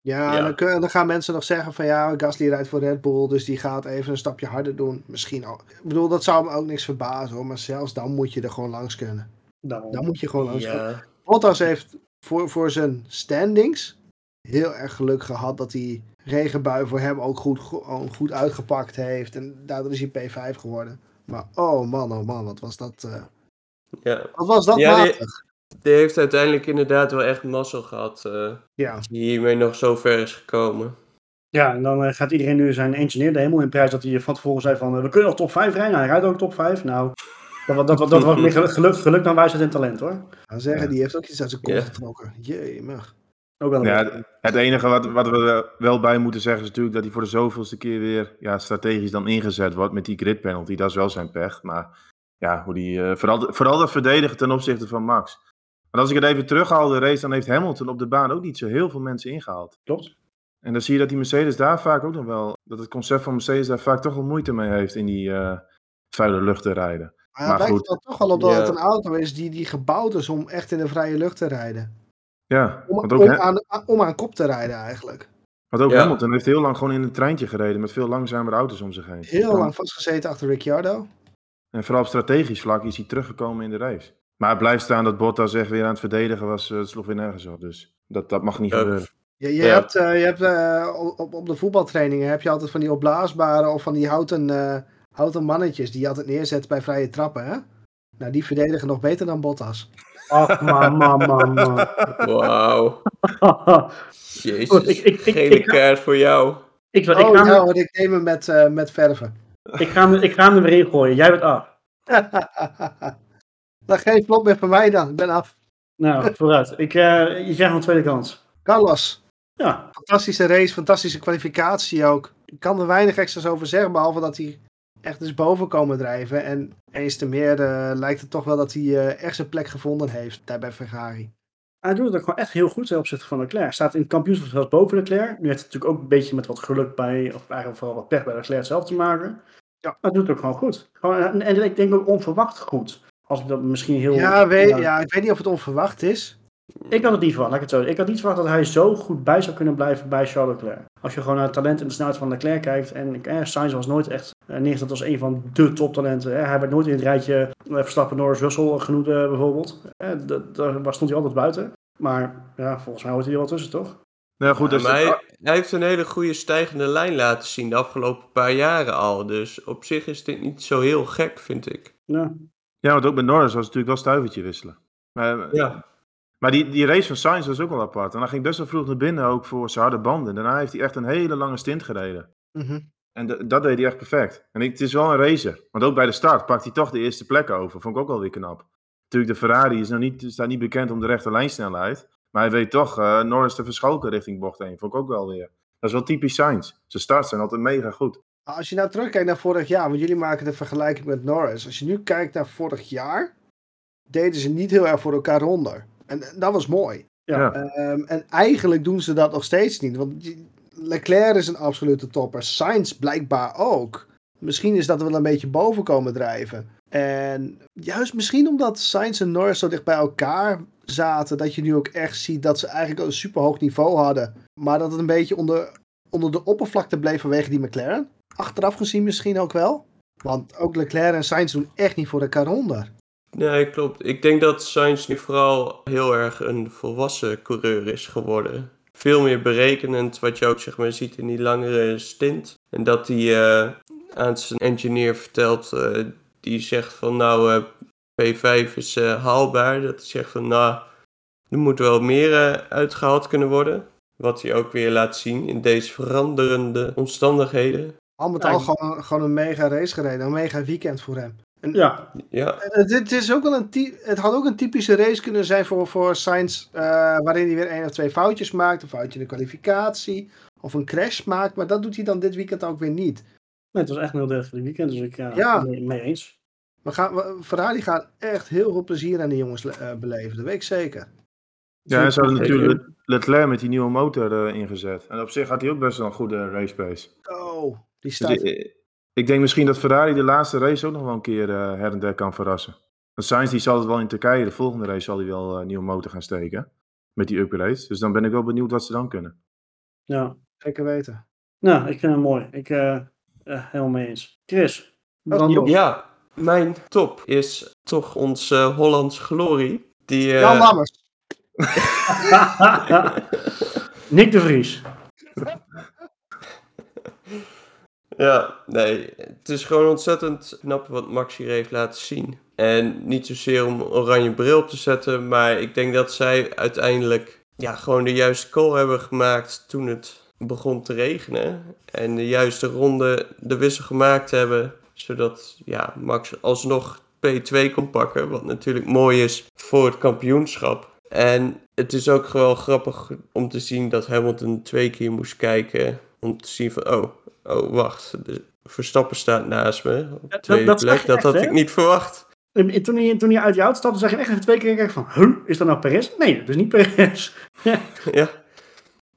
Ja, Ja. Dan, kun- dan gaan mensen nog zeggen van ja, Gasly rijdt voor Red Bull, dus die gaat even een stapje harder doen. Misschien ook. Ik bedoel, dat zou me ook niks verbazen hoor, maar zelfs dan moet je er gewoon langs kunnen. Daarom. Dan moet je gewoon langs kunnen. Bottas heeft voor, voor zijn standings heel erg geluk gehad dat die regenbui voor hem ook goed, gewoon goed uitgepakt heeft. En daardoor is hij P5 geworden. Maar oh man, oh man, wat was dat, eh, ja. wat was dat Ja, die- matig. Die heeft uiteindelijk inderdaad wel echt mazzel gehad. eh Ja. die hiermee nog zo ver is gekomen. Ja, en dan eh, gaat iedereen nu zijn engineer de hemel in prijs dat hij van tevoren zei van, we kunnen nog top 5 rijden. Nou, hij rijdt ook top 5. Nou, dat, dat, dat was meer geluk, *laughs* geluk, geluk dan wijsheid en talent hoor. Dan zeggen, Ja. die heeft ook iets uit zijn kont Ja. getrokken. Jee, mag. Ook wel een Ja, het- het enige wat, wat we er wel bij moeten zeggen is natuurlijk dat hij voor de zoveelste keer weer ja, strategisch dan ingezet wordt met die grid penalty. Dat is wel zijn pech. Maar ja, hoe die, eh, vooral, vooral dat verdedigen ten opzichte van Max. Want als ik het even terughaal, de race, dan heeft Hamilton op de baan ook niet zo heel veel mensen ingehaald. Klopt. En dan zie je dat die Mercedes daar vaak ook nog wel, dat het concept van Mercedes daar vaak toch wel moeite mee heeft in die eh, vuile lucht te rijden. Maar, Maar het lijkt goed. er toch wel op dat Ja. het een auto is die, die gebouwd is om echt in de vrije lucht te rijden. Ja, Om, want ook, om, aan, om aan kop te rijden eigenlijk. want ook Ja. Hamilton heeft heel lang gewoon in een treintje gereden met veel langzamere auto's om zich heen. Heel lang vastgezeten achter Ricciardo. En vooral op strategisch vlak is hij teruggekomen in de race. Maar het blijft staan dat Bottas echt weer aan het verdedigen was. eh, Het sloeg weer nergens op. Dus dat, dat mag niet Ja. gebeuren. Je, je Ja. hebt, eh, je hebt eh, op, op de voetbaltrainingen heb je altijd van die opblaasbare of van die houten, eh, houten mannetjes die je altijd neerzet bij vrije trappen. Hè? Nou, die verdedigen nog beter dan Bottas. Ach, man, man, man, man. Wauw. *laughs* Jezus. Goed, ik- ik- ik- Gele ik- kaart voor jou. ik, zal- ik, Oh ga hem, ja, want ik neem hem met, eh, met verven. ik, ga hem, ik ga hem er weer in gooien. Jij bent af. *laughs* dan geen flop meer voor mij dan. Ik ben af. Nou, vooruit. Ik, eh, je krijgt een tweede kans. Carlos, Ja, fantastische race, fantastische kwalificatie ook. Ik kan er weinig extra's over zeggen, behalve dat hij echt is boven komen drijven. En eens te meer eh, lijkt het toch wel dat hij eh, echt zijn plek gevonden heeft daar bij Ferrari. hij doet het ook gewoon echt heel goed ten opzichte van Leclerc. Hij staat in het kampioenschap zelfs boven Leclerc. Nu heeft het natuurlijk ook een beetje met wat geluk bij, of eigenlijk vooral wat pech bij Leclerc zelf te maken. Ja. Maar hij doet het ook gewoon goed. Gewoon, en, en ik denk ook onverwacht goed. Als ik dat misschien heel... Ja, weet, ja, ja, ik weet niet of het onverwacht is. Ik had het niet verwacht, laat ik het zo. Ik had niet verwacht dat hij zo goed bij zou kunnen blijven bij Charles Leclerc. Als je gewoon naar het talent en de snelheid van Leclerc kijkt. En eh, Sainz was nooit echt eh, neergezet als een van de toptalenten. Hè. Hij werd nooit in het rijtje eh, Verstappen, Norris, Russell genoemd eh, bijvoorbeeld. Eh, dat- daar stond hij altijd buiten. Maar ja, volgens mij hoort hij er wel tussen, toch? Nou goed, dus maar hij, hij heeft een hele goede stijgende lijn laten zien de afgelopen paar jaren al. Dus op zich is dit niet zo heel gek, vind ik. Ja. ja, want ook met Norris was het natuurlijk wel stuivertje wisselen. Maar, Ja. Maar die, die race van Sainz was ook wel apart. En hij ging best wel vroeg naar binnen ook voor zijn harde banden. Daarna heeft hij echt een hele lange stint gereden. Mhm. En dat deed hij echt perfect. En ik, het is wel een racer. Want ook bij de start pakt hij toch de eerste plek over. Vond ik ook wel weer knap. Natuurlijk, de Ferrari is nog niet, staat niet bekend om de rechte lijnsnelheid. Maar hij weet toch eh, Norris te verschalken richting bocht 1. Vond ik ook wel weer. Dat is wel typisch Sainz. Zijn starts zijn altijd mega goed. Als je nou terugkijkt naar vorig jaar, want jullie maken de vergelijking met Norris. Als je nu kijkt naar vorig jaar, deden ze niet heel erg voor elkaar onder. En, dat was mooi. Ja. Ehm, en eigenlijk doen ze dat nog steeds niet. Want Leclerc is een absolute topper. Sainz blijkbaar ook. Misschien is dat wel een beetje boven komen drijven. En juist misschien omdat Sainz en Norris zo dicht bij elkaar zaten, dat je nu ook echt ziet dat ze eigenlijk een superhoog niveau hadden. Maar dat het een beetje onder, onder de oppervlakte bleef vanwege die McLaren. Achteraf gezien misschien ook wel. Want ook Leclerc en Sainz doen echt niet voor elkaar onder. Nee, klopt. Ik denk dat Sainz nu vooral heel erg een volwassen coureur is geworden. veel meer berekenend, wat je ook zeg maar ziet in die langere stint. En dat hij eh, aan zijn engineer vertelt, eh, die zegt van nou, eh, P5 is eh, haalbaar. Dat hij zegt van nou, er moet wel meer eh, uitgehaald kunnen worden. Wat hij ook weer laat zien in deze veranderende omstandigheden. Al met al gewoon, gewoon een mega race gereden. Een mega weekend voor hem. Ja, Ja, Het, het is ook wel een het had ook een typische race kunnen zijn voor, voor Sainz. eh, waarin hij weer één of twee foutjes maakt. Een foutje in de kwalificatie. Of een crash maakt. Maar dat doet hij dan dit weekend ook weer niet. nee, het was echt een heel degelijk weekend, dus ik ja, Ja. mee, mee eens. We gaan, we- Ferrari gaat echt heel veel plezier aan die jongens eh, beleven. Dat weet ik zeker. Ja, en ze hadden natuurlijk Leclerc met die nieuwe motor eh, ingezet. En op zich had hij ook best wel een goede race pace. Oh, die Dus staat. Ik denk misschien dat Ferrari de laatste race ook nog wel een keer eh, her en der kan verrassen. Want Sainz die zal het wel in Turkije, de volgende race zal hij wel een nieuwe motor gaan steken. Met die upgrades. Dus dan ben ik wel benieuwd wat ze dan kunnen. Ja, Zeker weten. nou, ik vind het mooi. Ik eh eh, helemaal mee eens. Chris, joh. los. ja, mijn top is toch onze Hollands glorie. Die, eh, Jan Lammers. *laughs* *laughs* Nick de Vries. *laughs* Ja, nee. Het is gewoon ontzettend knap wat Max hier heeft laten zien. En niet zozeer om oranje bril op te zetten, maar ik denk dat zij uiteindelijk ja, gewoon de juiste call hebben gemaakt toen het begon te regenen. En de juiste ronde de wissel gemaakt hebben, zodat ja, Max alsnog P2 kon pakken. Wat natuurlijk mooi is voor het kampioenschap. En het is ook gewoon grappig om te zien dat Hamilton twee keer moest kijken om te zien van, oh, oh wacht, de Verstappen staat naast me op dat- tweede dat plek. je Dat echt, had hè? ik niet verwacht. En, en toen, hij, toen hij uit die auto stapte, zag je echt even twee keer kijken van, huh, is dat nou Perez? Nee, dat is niet Perez. *laughs* ja,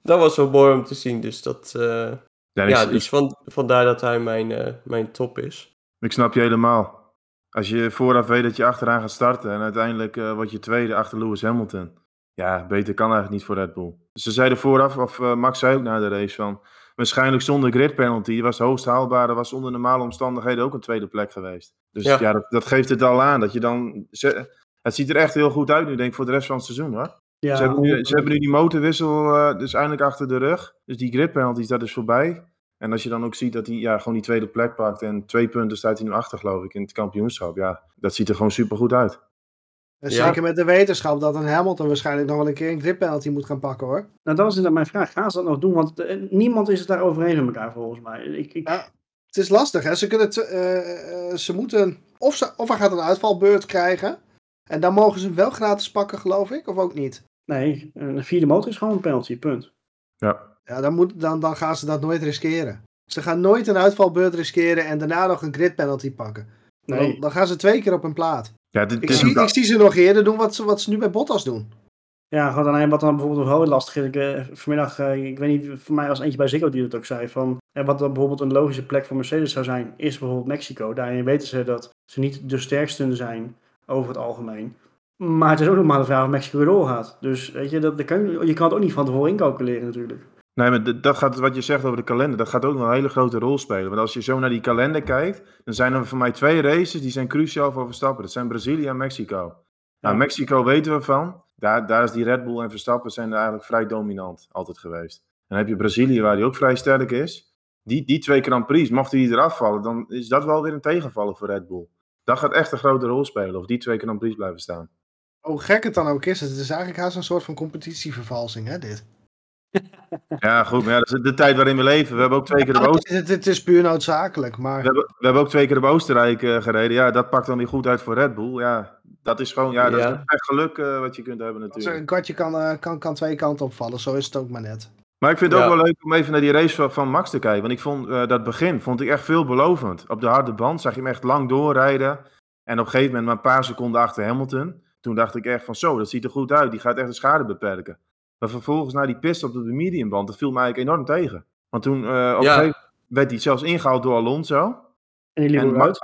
dat was wel mooi om te zien. Dus dat, eh, Ja, ja, ik, dus van, vandaar dat hij mijn, eh, mijn top is. ik snap je helemaal. Als je vooraf weet dat je achteraan gaat starten en uiteindelijk eh word je tweede achter Lewis Hamilton. Ja, beter kan eigenlijk niet voor Red Bull. Ze zeiden vooraf, of Max zei ook na de race van... Waarschijnlijk zonder grid penalty was de hoogst haalbare, was onder normale omstandigheden ook een tweede plek geweest. Dus Ja. ja, dat, dat geeft het al aan. Dat je dan, ze- het ziet er echt heel goed uit nu, denk ik, voor de rest van het seizoen hoor. Ja, ze, hebben nu, ze hebben nu die motorwissel eh, dus eindelijk achter de rug. Dus die grid penalties, dat is voorbij. En als je dan ook ziet dat hij ja, gewoon die tweede plek pakt en twee punten staat hij nu achter, geloof ik, in het kampioenschap. Ja, dat ziet er gewoon super goed uit. En Ja. Zeker met de wetenschap dat een Hamilton waarschijnlijk nog wel een keer een grip penalty moet gaan pakken hoor. Nou, dat was inderdaad mijn vraag. Gaan ze dat nog doen? Want eh, niemand is het daar overheen met elkaar volgens mij. Ik, ik, Ja. Het is lastig hè. Ze, kunnen eh, eh, ze moeten. Of, ze, of hij gaat een uitvalbeurt krijgen. En dan mogen ze hem wel gratis pakken, geloof ik. Of ook niet. Nee, een vierde motor is gewoon een penalty, punt. Ja, Ja, dan, moet, dan, dan gaan ze dat nooit riskeren. Ze gaan nooit een uitvalbeurt riskeren en daarna nog een grid penalty pakken. Dan, Nee. dan gaan ze twee keer op hun plaat. Ja dit, Ik dit- zie, ik zie ze nog eerder doen wat ze, wat ze nu bij Bottas doen. Ja, gewoon wat dan bijvoorbeeld nog wel lastig is. Ik, eh, vanmiddag, eh, ik weet niet, voor mij was eentje bij Ziggo die het ook zei. Van, eh, wat dan bijvoorbeeld een logische plek voor Mercedes zou zijn, is bijvoorbeeld Mexico. Daarin weten ze dat ze niet de sterkste zijn over het algemeen. Maar het is ook nog maar de vraag of Mexico weer doorgaat. Dus weet je, dat, dat kan, je kan het ook niet van tevoren incalculeren natuurlijk. Nee, maar dat gaat, wat je zegt over de kalender, dat gaat ook nog een hele grote rol spelen. Want als je zo naar die kalender kijkt, dan zijn er voor mij twee races die zijn cruciaal voor Verstappen. Dat zijn Brazilië en Mexico. Nou. Mexico weten we van. Daar, daar is die Red Bull en Verstappen zijn er eigenlijk vrij dominant altijd geweest. Dan heb je Brazilië, waar die ook vrij sterk is. Die, die twee Grand Prix, mochten die eraf vallen, dan is dat wel weer een tegenvaller voor Red Bull. Dat gaat echt een grote rol spelen, of die twee Grand Prix blijven staan. Hoe gek het dan ook is, het is eigenlijk haast een soort van competitievervalsing, hè, dit. Ja, goed, maar ja, dat is de tijd waarin we leven. We hebben ook twee keer op Oost- Het, het is puur noodzakelijk, maar... We hebben, we hebben ook twee keer op Oostenrijk eh, gereden. Ja, dat pakt dan weer goed uit voor Red Bull. Ja, dat is gewoon, ja, dat Ja. is echt geluk eh, wat je kunt hebben natuurlijk. Een kwartje kan, eh, kan, kan twee kanten opvallen, zo is het ook maar net. Maar ik vind het Ja. ook wel leuk om even naar die race van, van Max te kijken. Want ik vond eh, dat begin vond ik echt veelbelovend. Op de harde band zag je hem echt lang doorrijden. En op een gegeven moment maar een paar seconden achter Hamilton. Toen dacht ik echt van zo, dat ziet er goed uit. Die gaat echt de schade beperken. Maar vervolgens naar die pist op de mediumband, dat viel mij eigenlijk enorm tegen. Want toen eh, op een Ja. gegeven moment werd hij zelfs ingehaald door Alonso. En die liep En, uit.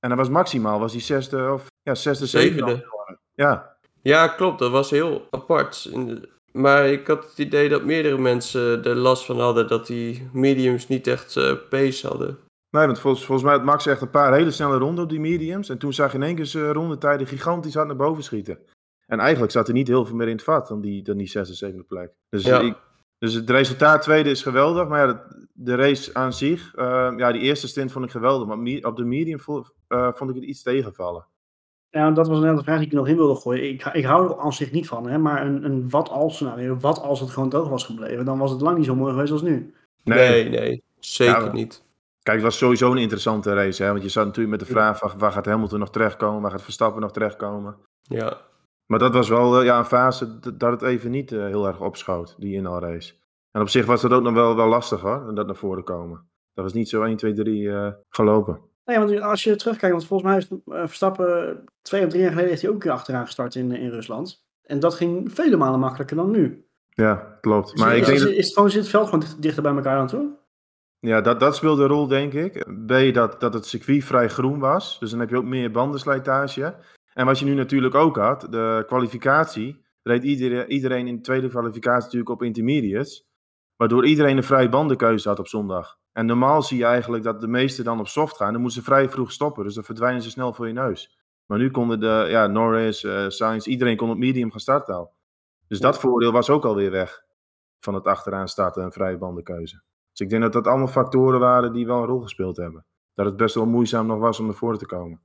en dat was maximaal, was hij zesde of ja, zesde, Zevende. zevende. Ja, Ja, klopt. Dat was heel apart. In de- Maar ik had het idee dat meerdere mensen er last van hadden dat die mediums niet echt eh, pace hadden. Nee, want volgens, volgens mij had Max echt een paar hele snelle ronden op die mediums. En toen zag je in één keer zijn rondetijden gigantisch hard naar boven schieten. En eigenlijk zat er niet heel veel meer in het vat dan die, dan die zesde, zevende plek. Dus, Ja. ik, Dus het resultaat tweede is geweldig, maar ja, de, de race aan zich, eh, ja, die eerste stint vond ik geweldig, maar me- op de medium vo- eh, vond ik het iets tegenvallen. Ja, dat was een hele vraag die ik nog in wilde gooien. Ik, ik hou er aan zich niet van, hè, maar een, een wat als scenario, wat als het gewoon droog was gebleven, dan was het lang niet zo mooi geweest als nu. Nee, nee, zeker Ja, niet. Kijk, het was sowieso een interessante race, hè, want je zat natuurlijk met de vraag van waar gaat Hamilton nog terechtkomen, waar gaat Verstappen nog terechtkomen. Ja, Maar dat was wel eh, ja, een fase dat het even niet eh, heel erg opschoot, die inhaalrace. En op zich was dat ook nog wel, wel lastig hoor, om dat naar voren komen. Dat was niet zo 1, 2, 3 eh, gelopen. Nee, want als je terugkijkt, want volgens mij heeft eh, Verstappen twee of drie jaar geleden heeft hij ook een keer achteraan gestart in, in Rusland. En dat ging vele malen makkelijker dan nu. Ja, klopt. Dus Maar ik is, denk is, dat, is het gewoon, zit het veld gewoon dicht- dichter bij elkaar aan toe? ja, dat, dat speelde een rol, denk ik. B, dat, dat het circuit vrij groen was. Dus dan heb je ook meer bandenslijtage. En wat je nu natuurlijk ook had, de kwalificatie, reed iedereen, iedereen in de tweede kwalificatie natuurlijk op intermediates. Waardoor iedereen een vrije bandenkeuze had op zondag. En normaal zie je eigenlijk dat de meesten dan op soft gaan. Dan moeten ze vrij vroeg stoppen. Dus dan verdwijnen ze snel voor je neus. Maar nu konden de ja, Norris, eh Sainz, iedereen kon op medium gaan starten al. Dus dat voordeel was ook alweer weg. Van het achteraan starten en vrije bandenkeuze. Dus ik denk dat dat allemaal factoren waren die wel een rol gespeeld hebben. Dat het best wel moeizaam nog was om ervoor te komen.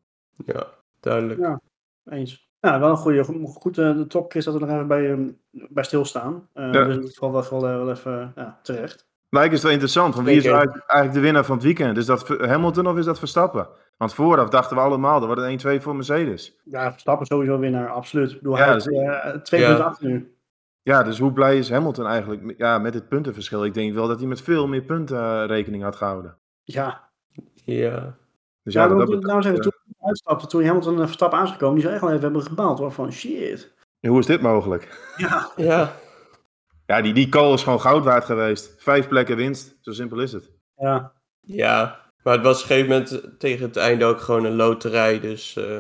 ja, duidelijk. Ja. Eens. Ja, wel een goede, goed eh, de topkist dat we nog even bij, ehm, bij stilstaan. Eh Ja. Dus in ieder geval wel, wel, wel even ja, terecht. Maar ik is wel interessant, want wie is eigenlijk, eigenlijk de winnaar van het weekend? Is dat Hamilton of is dat Verstappen? Want vooraf dachten we allemaal, dat wordt een 1-2 voor Mercedes. Ja, Verstappen sowieso winnaar, absoluut. Ik bedoel, Ja, hij dat heeft eh, twee Ja. punten achter nu. Ja, dus hoe blij is Hamilton eigenlijk ja, met het puntenverschil? Ik denk wel dat hij met veel meer punten eh, rekening had gehouden. Ja, Ja, Dus ja, ja, wat dat nou, nou hij uitstapte, toen Hamilton en Verstappen aan is gekomen, die zou echt wel even hebben gebaald hoor, van shit. hoe is dit mogelijk? Ja, ja, Ja, die, die call is gewoon goud waard geweest. Vijf plekken winst, zo simpel is het. ja. ja. Maar het was op een gegeven moment tegen het einde ook gewoon een loterij. Dus eh,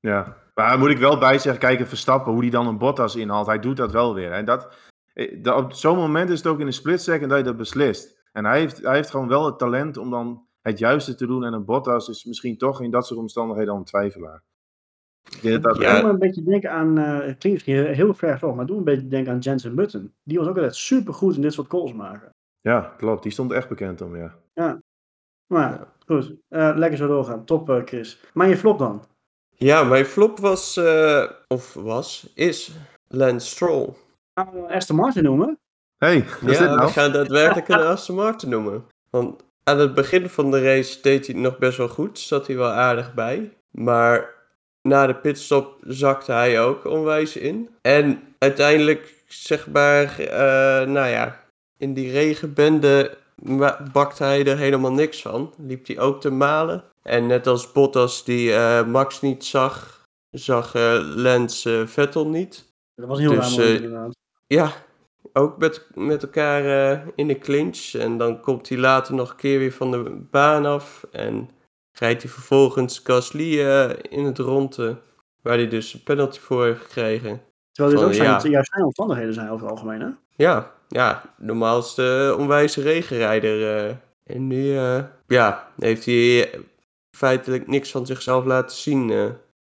Ja, maar daar moet ik wel bij zeggen, kijk, Verstappen, hoe die dan een Bottas inhaalt, hij doet dat wel weer. En dat, eh, dat- op zo'n moment is het ook in een split second dat je dat beslist. En hij heeft, hij heeft gewoon wel het talent om dan het juiste te doen. En een Bottas is misschien toch in dat soort omstandigheden al een twijfelaar. Ik denk dat Ja. Een beetje denken aan, eh, het klinkt misschien heel ver weg, maar doe een beetje denken aan Jensen Button. Die was ook altijd super goed in dit soort calls maken. ja, klopt. Die stond echt bekend om, ja. Maar ja, goed, Eh, lekker zo doorgaan. Top eh, Chris. Maar je flop dan? ja, mijn flop was, eh, of was, is Lance Stroll. Gaan we Aston Martin noemen? hey, ja, dit nou? we gaan daadwerkelijk een Aston Martin noemen. Want aan het begin van de race deed hij het nog best wel goed. Zat hij wel aardig bij. Maar na de pitstop zakte hij ook onwijs in. En uiteindelijk, zeg maar, eh, nou ja, in die regenbende bakte hij er helemaal niks van. Liep hij ook te malen. En net als Bottas die eh, Max niet zag, zag Lance eh, Vettel niet. Dat was heel Dus, raar moment inderdaad. Ja, ook met, met elkaar eh, in de clinch. En dan komt hij later nog een keer weer van de baan af. En rijdt hij vervolgens Gasly eh, in het ronde. Waar hij dus een penalty voor heeft gekregen. Terwijl dit van, ook zijn, ja. juist zijn omstandigheden zijn over het algemeen, hè? Ja, ja, normaal is de onwijze regenrijder. eh. en nu eh, ja, heeft hij eh, feitelijk niks van zichzelf laten zien. eh.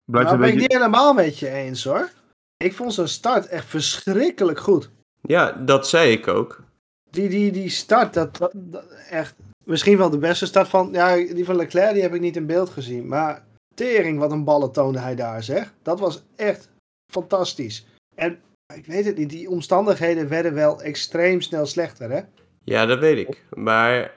Blijft nou, een ben ik beetje... niet helemaal met je eens hoor. Ik vond zijn start echt verschrikkelijk goed. Ja, dat zei ik ook. Die, die, die start, dat, dat, dat- echt misschien wel de beste start van. Ja, die van Leclerc die heb ik niet in beeld gezien. Maar tering, wat een ballen toonde hij daar, zeg. Dat was echt fantastisch. En ik weet het niet, die omstandigheden werden wel extreem snel slechter, hè? Ja, dat weet ik. Maar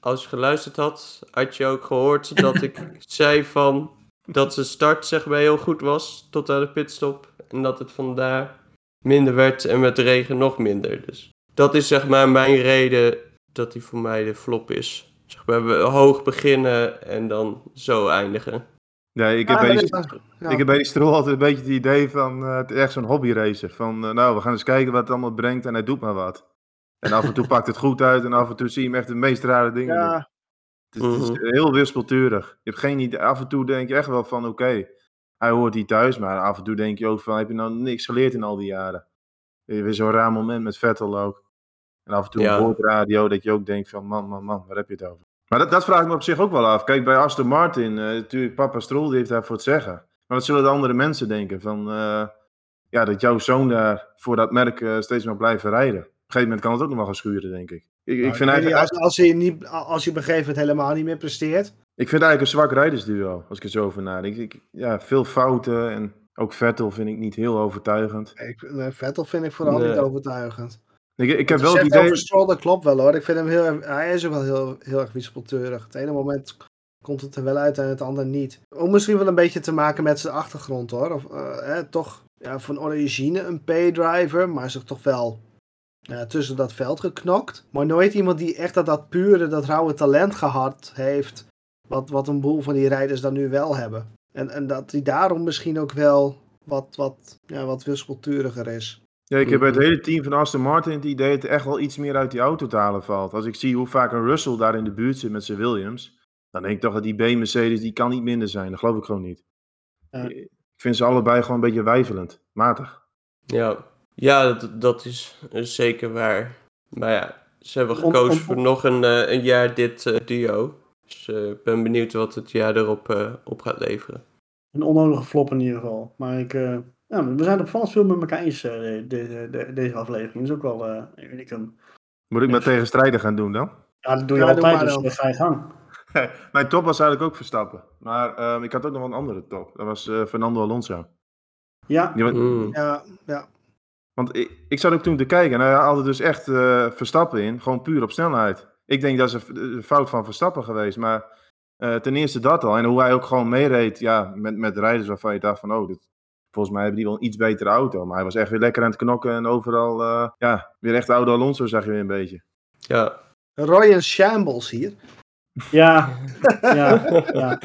als je geluisterd had, had je ook gehoord *laughs* dat ik zei van dat de start zeg maar heel goed was tot aan de pitstop. En dat het vandaar minder werd en met de regen nog minder. Dus dat is zeg maar mijn reden dat hij voor mij de flop is. Zeg maar, we hoog beginnen en dan zo eindigen. Ja, ik heb Ah, bij die, ja. ik heb bij die Stroll altijd een beetje het idee van, eh, het is echt zo'n hobbyracer. Van, eh, nou, we gaan eens kijken wat het allemaal brengt en hij doet maar wat. En af en toe pakt het goed uit en af en toe zie je hem echt de meest rare dingen doen. Ja, Het is, het is Mhm. heel wispelturig. Je hebt geen idee. Af en toe denk je echt wel van, oké, hij hoort hier thuis. Maar af en toe denk je ook van, heb je nou niks geleerd in al die jaren? Weer zo'n raar moment met Vettel ook. En af en toe Ja. een boordradio dat je ook denkt van, man, man, man, waar heb je het over? Maar dat, dat vraag ik me op zich ook wel af. Kijk, bij Aston Martin, eh, natuurlijk, papa Stroll die heeft daarvoor het zeggen. Maar wat zullen de andere mensen denken? Van, eh, ja, dat jouw zoon daar voor dat merk eh, steeds maar blijven rijden. gegeven moment kan het ook nog wel gaan schuren, denk ik. Ik, Nou, ik, vind weet niet, eigenlijk, als, als, hij niet, als hij op een gegeven moment helemaal niet meer presteert. Ik vind eigenlijk een zwak rijdersduo, als ik er zo over nadenk. Ik, ja, veel fouten en ook Vettel vind ik niet heel overtuigend. Ik, nee, Vettel vind ik vooral Nee. niet overtuigend. Ik, ik heb wel het idee... over Stroll, dat klopt wel hoor. Ik vind hem heel, erg- hij is ook wel heel, heel erg wispelturig. Het ene moment komt het er wel uit en het andere niet. Ook misschien wel een beetje te maken met zijn achtergrond hoor. Of, eh, hè, toch ja, van origine een paydriver, maar zich toch wel ja, tussen dat veld geknokt. Maar nooit iemand die echt dat, dat pure, dat rauwe talent gehad heeft. Wat, wat een boel van die rijders dan nu wel hebben. En, en dat hij daarom misschien ook wel wat, wat, ja, wat wispelturiger is. Ja, ik heb bij het Mhm. hele team van Aston Martin het idee dat er echt wel iets meer uit die auto te halen valt. Als ik zie hoe vaak een Russell daar in de buurt zit met zijn Williams, dan denk ik toch dat die B-Mercedes, die kan niet minder zijn. Dat geloof ik gewoon niet. Ja. Ik vind ze allebei gewoon een beetje wijfelend. Matig. Ja, ja dat, dat is zeker waar. Maar ja, ze hebben Om- gekozen om- voor nog een, eh, een jaar dit eh, duo. Dus eh, ik ben benieuwd wat het jaar erop eh, op gaat leveren. Een onnodige flop in ieder geval. Maar ik, eh, ja, we zijn het opvallend veel met elkaar eens, eh, de, de- de- deze aflevering. Dat is ook wel eh unicum. Moet ik maar tegenstrijden gaan doen dan? Ja, dat doe je Ja, doe altijd, maar dus dan. ga je gang. *laughs* Mijn top was eigenlijk ook Verstappen. Maar ehm, ik had ook nog een andere top. Dat was eh, Fernando Alonso. Ja, Mm. Ja, ja. Want ik, ik zat ook toen te kijken en hij haalde dus echt eh, Verstappen in, gewoon puur op snelheid. Ik denk dat is een, fout van Verstappen geweest, maar eh, ten eerste dat al. En hoe hij ook gewoon meereed ja, met, met rijders waarvan je dacht van, oh, dit, volgens mij hebben die wel een iets betere auto. Maar hij was echt weer lekker aan het knokken en overal, eh, ja, weer echt oude Alonso zag je weer een beetje. Ja. Ryan Shambles hier. ja, *laughs* ja, ja.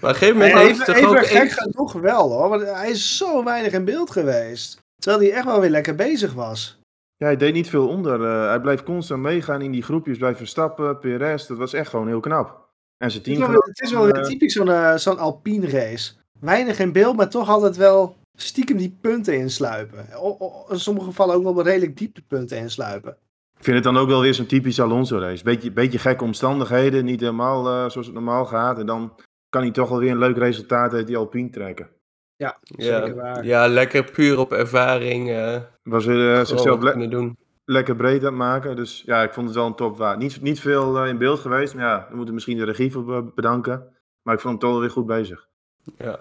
Maar op een gegeven moment heeft het toch even ook gek genoeg wel hoor. Want hij is zo weinig in beeld geweest. Terwijl hij echt wel weer lekker bezig was. Ja, hij deed niet veel onder. eh, hij bleef constant meegaan in die groepjes bij Verstappen, PRS. Dat was echt gewoon heel knap. En zijn Het is team... wel, het is wel weer typisch zo'n eh, zo'n Alpine race. Weinig in beeld, maar toch altijd wel stiekem die punten insluipen. O- o- in sommige gevallen ook wel redelijk diepte punten insluipen. Ik vind het dan ook wel weer zo'n typisch Alonso race. Beetje, beetje gekke omstandigheden, niet helemaal eh, zoals het normaal gaat. En dan kan hij toch wel weer een leuk resultaat uit die Alpine trekken. Zeker Ja, waar. ja, lekker puur op ervaring eh Was weer gewoon zichzelf wat le- kunnen doen. lekker breed aan het maken. Dus ja, ik vond het wel een top waard. Niet, niet veel eh, in beeld geweest, maar ja, we moeten misschien de regie voor be- bedanken. Maar ik vond hem toch wel weer goed bezig. Ja,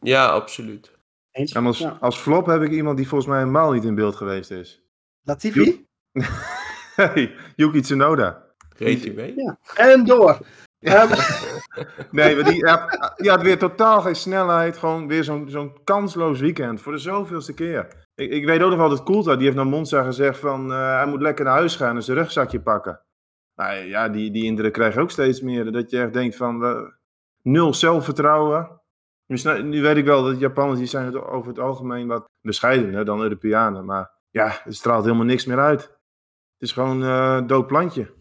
ja absoluut. Eens. En als, Ja. als flop heb ik iemand die volgens mij helemaal niet in beeld geweest is. Latifi? *laughs* hey, Yuki Tsunoda. Reed hij mee? En door. Ehm, *laughs* Nee, maar die, die had weer totaal geen snelheid. Gewoon weer zo'n zo'n kansloos weekend. Voor de zoveelste keer. Ik, ik weet ook nog wel dat Coulthard, die heeft naar Monza gezegd van... eh, hij moet lekker naar huis gaan en zijn rugzakje pakken. Nou ja, die, die indruk krijg ook steeds meer. Dat je echt denkt van... nul zelfvertrouwen. Nu weet ik wel dat Japanners die zijn het over het algemeen wat bescheidener dan Europeanen. Maar ja, het straalt helemaal niks meer uit. Het is gewoon eh, een dood plantje.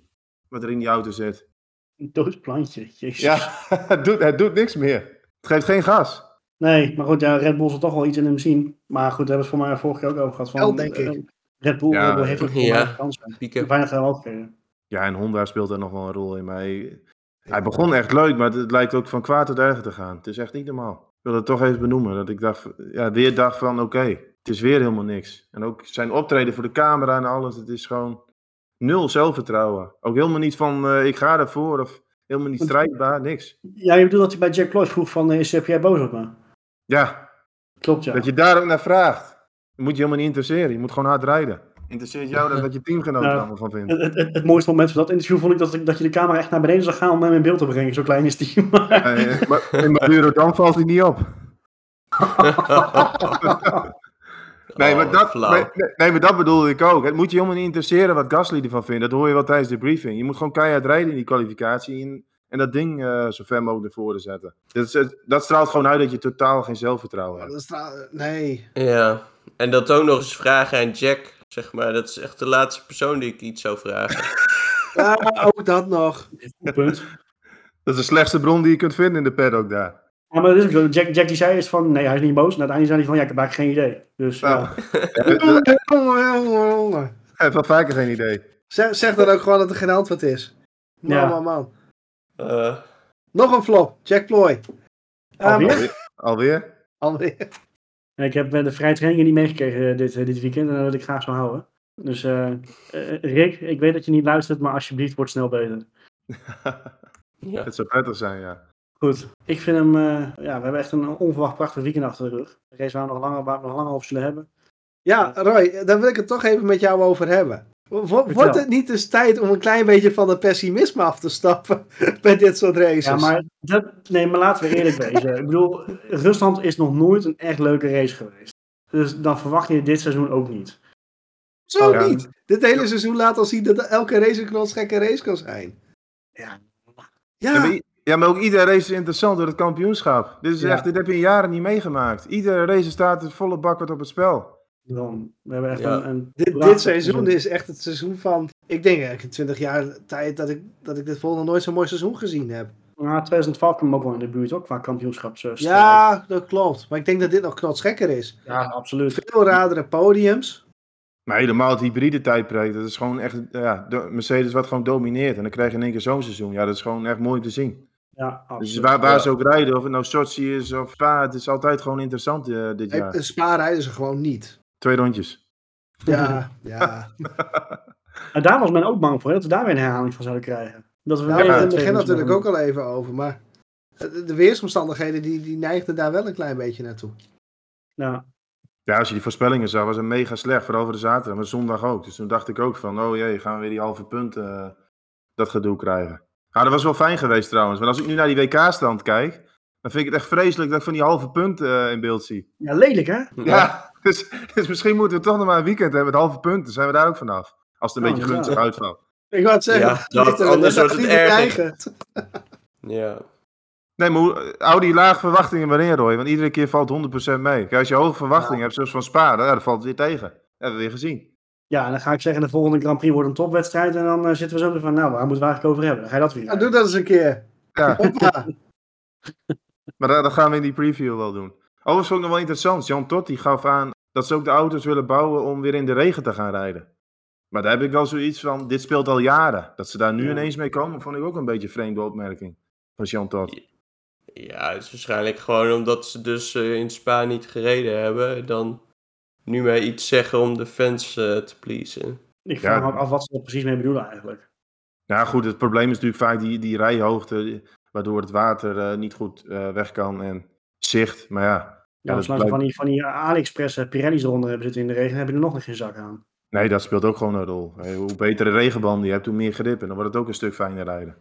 Wat er in die auto zit. Een doosplantje. Jezus. Ja, *laughs* het doet, het doet niks meer. Het geeft geen gas. Nee, maar goed, ja, Red Bull zal toch wel iets in hem zien. Maar goed, daar hebben we het voor mij vorige keer ook over gehad. Van, denk ik. eh, Red Bull, Ja, Red Bull heeft ook ja. weinig kansen. Weinig geld gekregen. Ja, en Honda speelt er nog wel een rol in. Maar hij, hij begon echt leuk, maar het lijkt ook van kwaad tot erger te gaan. Het is echt niet normaal. Ik wil het toch even benoemen. Dat ik dacht, ja, weer dacht van oké, het is weer helemaal niks. En ook zijn optreden voor de camera en alles. Het is gewoon nul zelfvertrouwen. Ook helemaal niet van eh, ik ga ervoor of helemaal niet strijdbaar, niks. Ja, je bedoelt dat hij bij Jack Ploy vroeg van, eh, is heb jij boos op me? Ja, Klopt, ja. dat je daar ook naar vraagt. Dat moet je helemaal niet interesseren. Je moet gewoon hard rijden. Interesseert jou dat wat je teamgenoot er Ja. allemaal van vindt. Het, het, mooiste moment van dat interview vond ik dat, dat je de camera echt naar beneden zag gaan om hem in beeld te brengen. Zo klein is die. *laughs* Maar, Eh, maar in Maduro dan valt hij niet op. *laughs* Nee, maar Oh, dat, nee, maar dat bedoelde ik ook. Het moet je helemaal niet interesseren wat Gasly ervan vindt. Dat hoor je wel tijdens de briefing. Je moet gewoon keihard rijden in die kwalificatie en, en dat ding eh, zo ver mogelijk naar voren zetten. Dat, is, dat straalt gewoon uit dat je totaal geen zelfvertrouwen hebt. dat tra- nee. Ja, en dat ook nog eens vragen aan Jack, zeg maar. Dat is echt de laatste persoon die ik iets zou vragen. *laughs* Ja, ook dat nog. goed punt. Dat is de slechtste bron die je kunt vinden in de paddock daar. Ja, maar dat is ook zo. Jack, Jack die zei is van, nee, hij is niet boos. En uiteindelijk zei hij van, ja, ik heb eigenlijk geen idee. Dus Nou, ja. Hij heeft wel vaker geen idee. Zeg, zeg dan ook gewoon dat er geen antwoord is. Man, Ja. man, man. Eh, Nog een flop. Jack Ploy. Ehm, Alweer? Alweer? alweer. Ja, ik heb eh, de vrije trainingen niet meegekregen eh, dit, eh, dit weekend. En dat wil ik graag zo houden. Dus eh, eh, Rick, ik weet dat je niet luistert, maar alsjeblieft word snel beter. Ja. Het zou prettig zijn, ja. Goed, ik vind hem, eh, ja, we hebben echt een onverwacht prachtig weekend achter de rug. De race waar we nog langer, waar we nog langer over zullen hebben. Ja, Roy, daar wil ik het toch even met jou over hebben. Wo- Wordt Vertel. het niet eens tijd om een klein beetje van het pessimisme af te stappen *laughs* bij dit soort races? Ja, maar, dat, nee, maar laten we eerlijk wezen. Ik bedoel, Rusland is nog nooit een echt leuke race geweest. Dus dan verwacht je dit seizoen ook niet. Zo Ja. niet. Dit hele seizoen laat al zien dat elke race een knotsgekke race kan zijn. Ja. Ja, Ja, ja, maar ook iedere race is interessant door het kampioenschap. Dit, is Ja. echt, dit heb je in jaren niet meegemaakt. Iedere race staat het volle bak wat op het spel. Dan, we hebben echt Ja. een, een dit, dit seizoen is echt het seizoen van... Ik denk eigenlijk in 20 jaar tijd dat ik, dat ik dit volgende nooit zo'n mooi seizoen gezien heb. Ja, 2012 kwam ook wel in de buurt, ook qua kampioenschapsstrijd. Ja, dat klopt. Maar ik denk dat dit nog knotsgekker is. ja, absoluut. Veel radere podiums. Maar helemaal het hybride tijdperk, dat is gewoon echt, ja, de- Mercedes wat gewoon domineert. En dan krijg je in één keer zo'n seizoen. Ja, dat is gewoon echt mooi om te zien. Ja, absoluut. Dus waar, waar Ja. ze ook rijden, of het nou Sochi is of Spa, het is altijd gewoon interessant eh, dit jaar. Een Spa rijden ze gewoon niet. Twee rondjes. Ja, *laughs* ja. *laughs* En daar was men ook bang voor, hè, dat we daar weer een herhaling van zouden krijgen. Dat we Ja, hebben het begin natuurlijk ook al even over, maar de de weersomstandigheden die, die neigden daar wel een klein beetje naartoe. Ja, Ja, als je die voorspellingen zag, was het mega slecht. Vooral voor de zaterdag, maar zondag ook. Dus toen dacht ik ook van, oh jee, gaan we weer die halve punten eh, dat gedoe krijgen. Ja, dat was wel fijn geweest trouwens. Maar als ik nu naar die WK-stand kijk, dan vind ik het echt vreselijk dat ik van die halve punten eh, in beeld zie. ja lelijk hè? Ja, *laughs* dus, dus misschien moeten we toch nog maar een weekend hebben met halve punten. Dan zijn we daar ook vanaf. Als het een Ja, beetje gunstig uitvalt. Ik wou het zeggen, Ja, *laughs* dat- er- anders dat wordt het er erger. eigen. Ja. Nee, maar hoe- hou die laag verwachtingen maar in, Roy. Want iedere keer valt 100% mee. Kijk, als je hoge verwachtingen hebt, zoals van Spa, dan, ja, dan valt het weer tegen. Dat hebben we weer gezien. Ja, en dan ga ik zeggen, de volgende Grand Prix wordt een topwedstrijd. En dan eh, zitten we zo weer van, nou, waar moeten we eigenlijk over hebben? Dan ga je dat weer. Ja, doe dat eens een keer. Ja, *laughs* *laughs* maar dat, dat gaan we in die preview wel doen. Overigens vond ik nog wel interessant. Jan Todt die gaf aan dat ze ook de auto's willen bouwen om weer in de regen te gaan rijden. Maar daar heb ik wel zoiets van, dit speelt al jaren. Dat ze daar nu Ja. ineens mee komen, vond ik ook een beetje een vreemde opmerking van Jan Todt. Ja, het is waarschijnlijk gewoon omdat ze dus eh, in Spa niet gereden hebben. Dan nu maar iets zeggen om de fans eh, te pleasen. Ik vraag Ja. me ook af wat ze er precies mee bedoelen eigenlijk. Ja, goed, het probleem is natuurlijk vaak die, die rijhoogte, waardoor het water eh, niet goed eh, weg kan en zicht. Maar ja, Ja, ze blijkt- van die, van die AliExpress Pirelli's eronder hebben zitten in de regen, heb je er nog geen zak aan. nee, dat speelt ook gewoon een rol. Hey, hoe betere regenbanden je hebt, hoe meer grip en dan wordt het ook een stuk fijner rijden.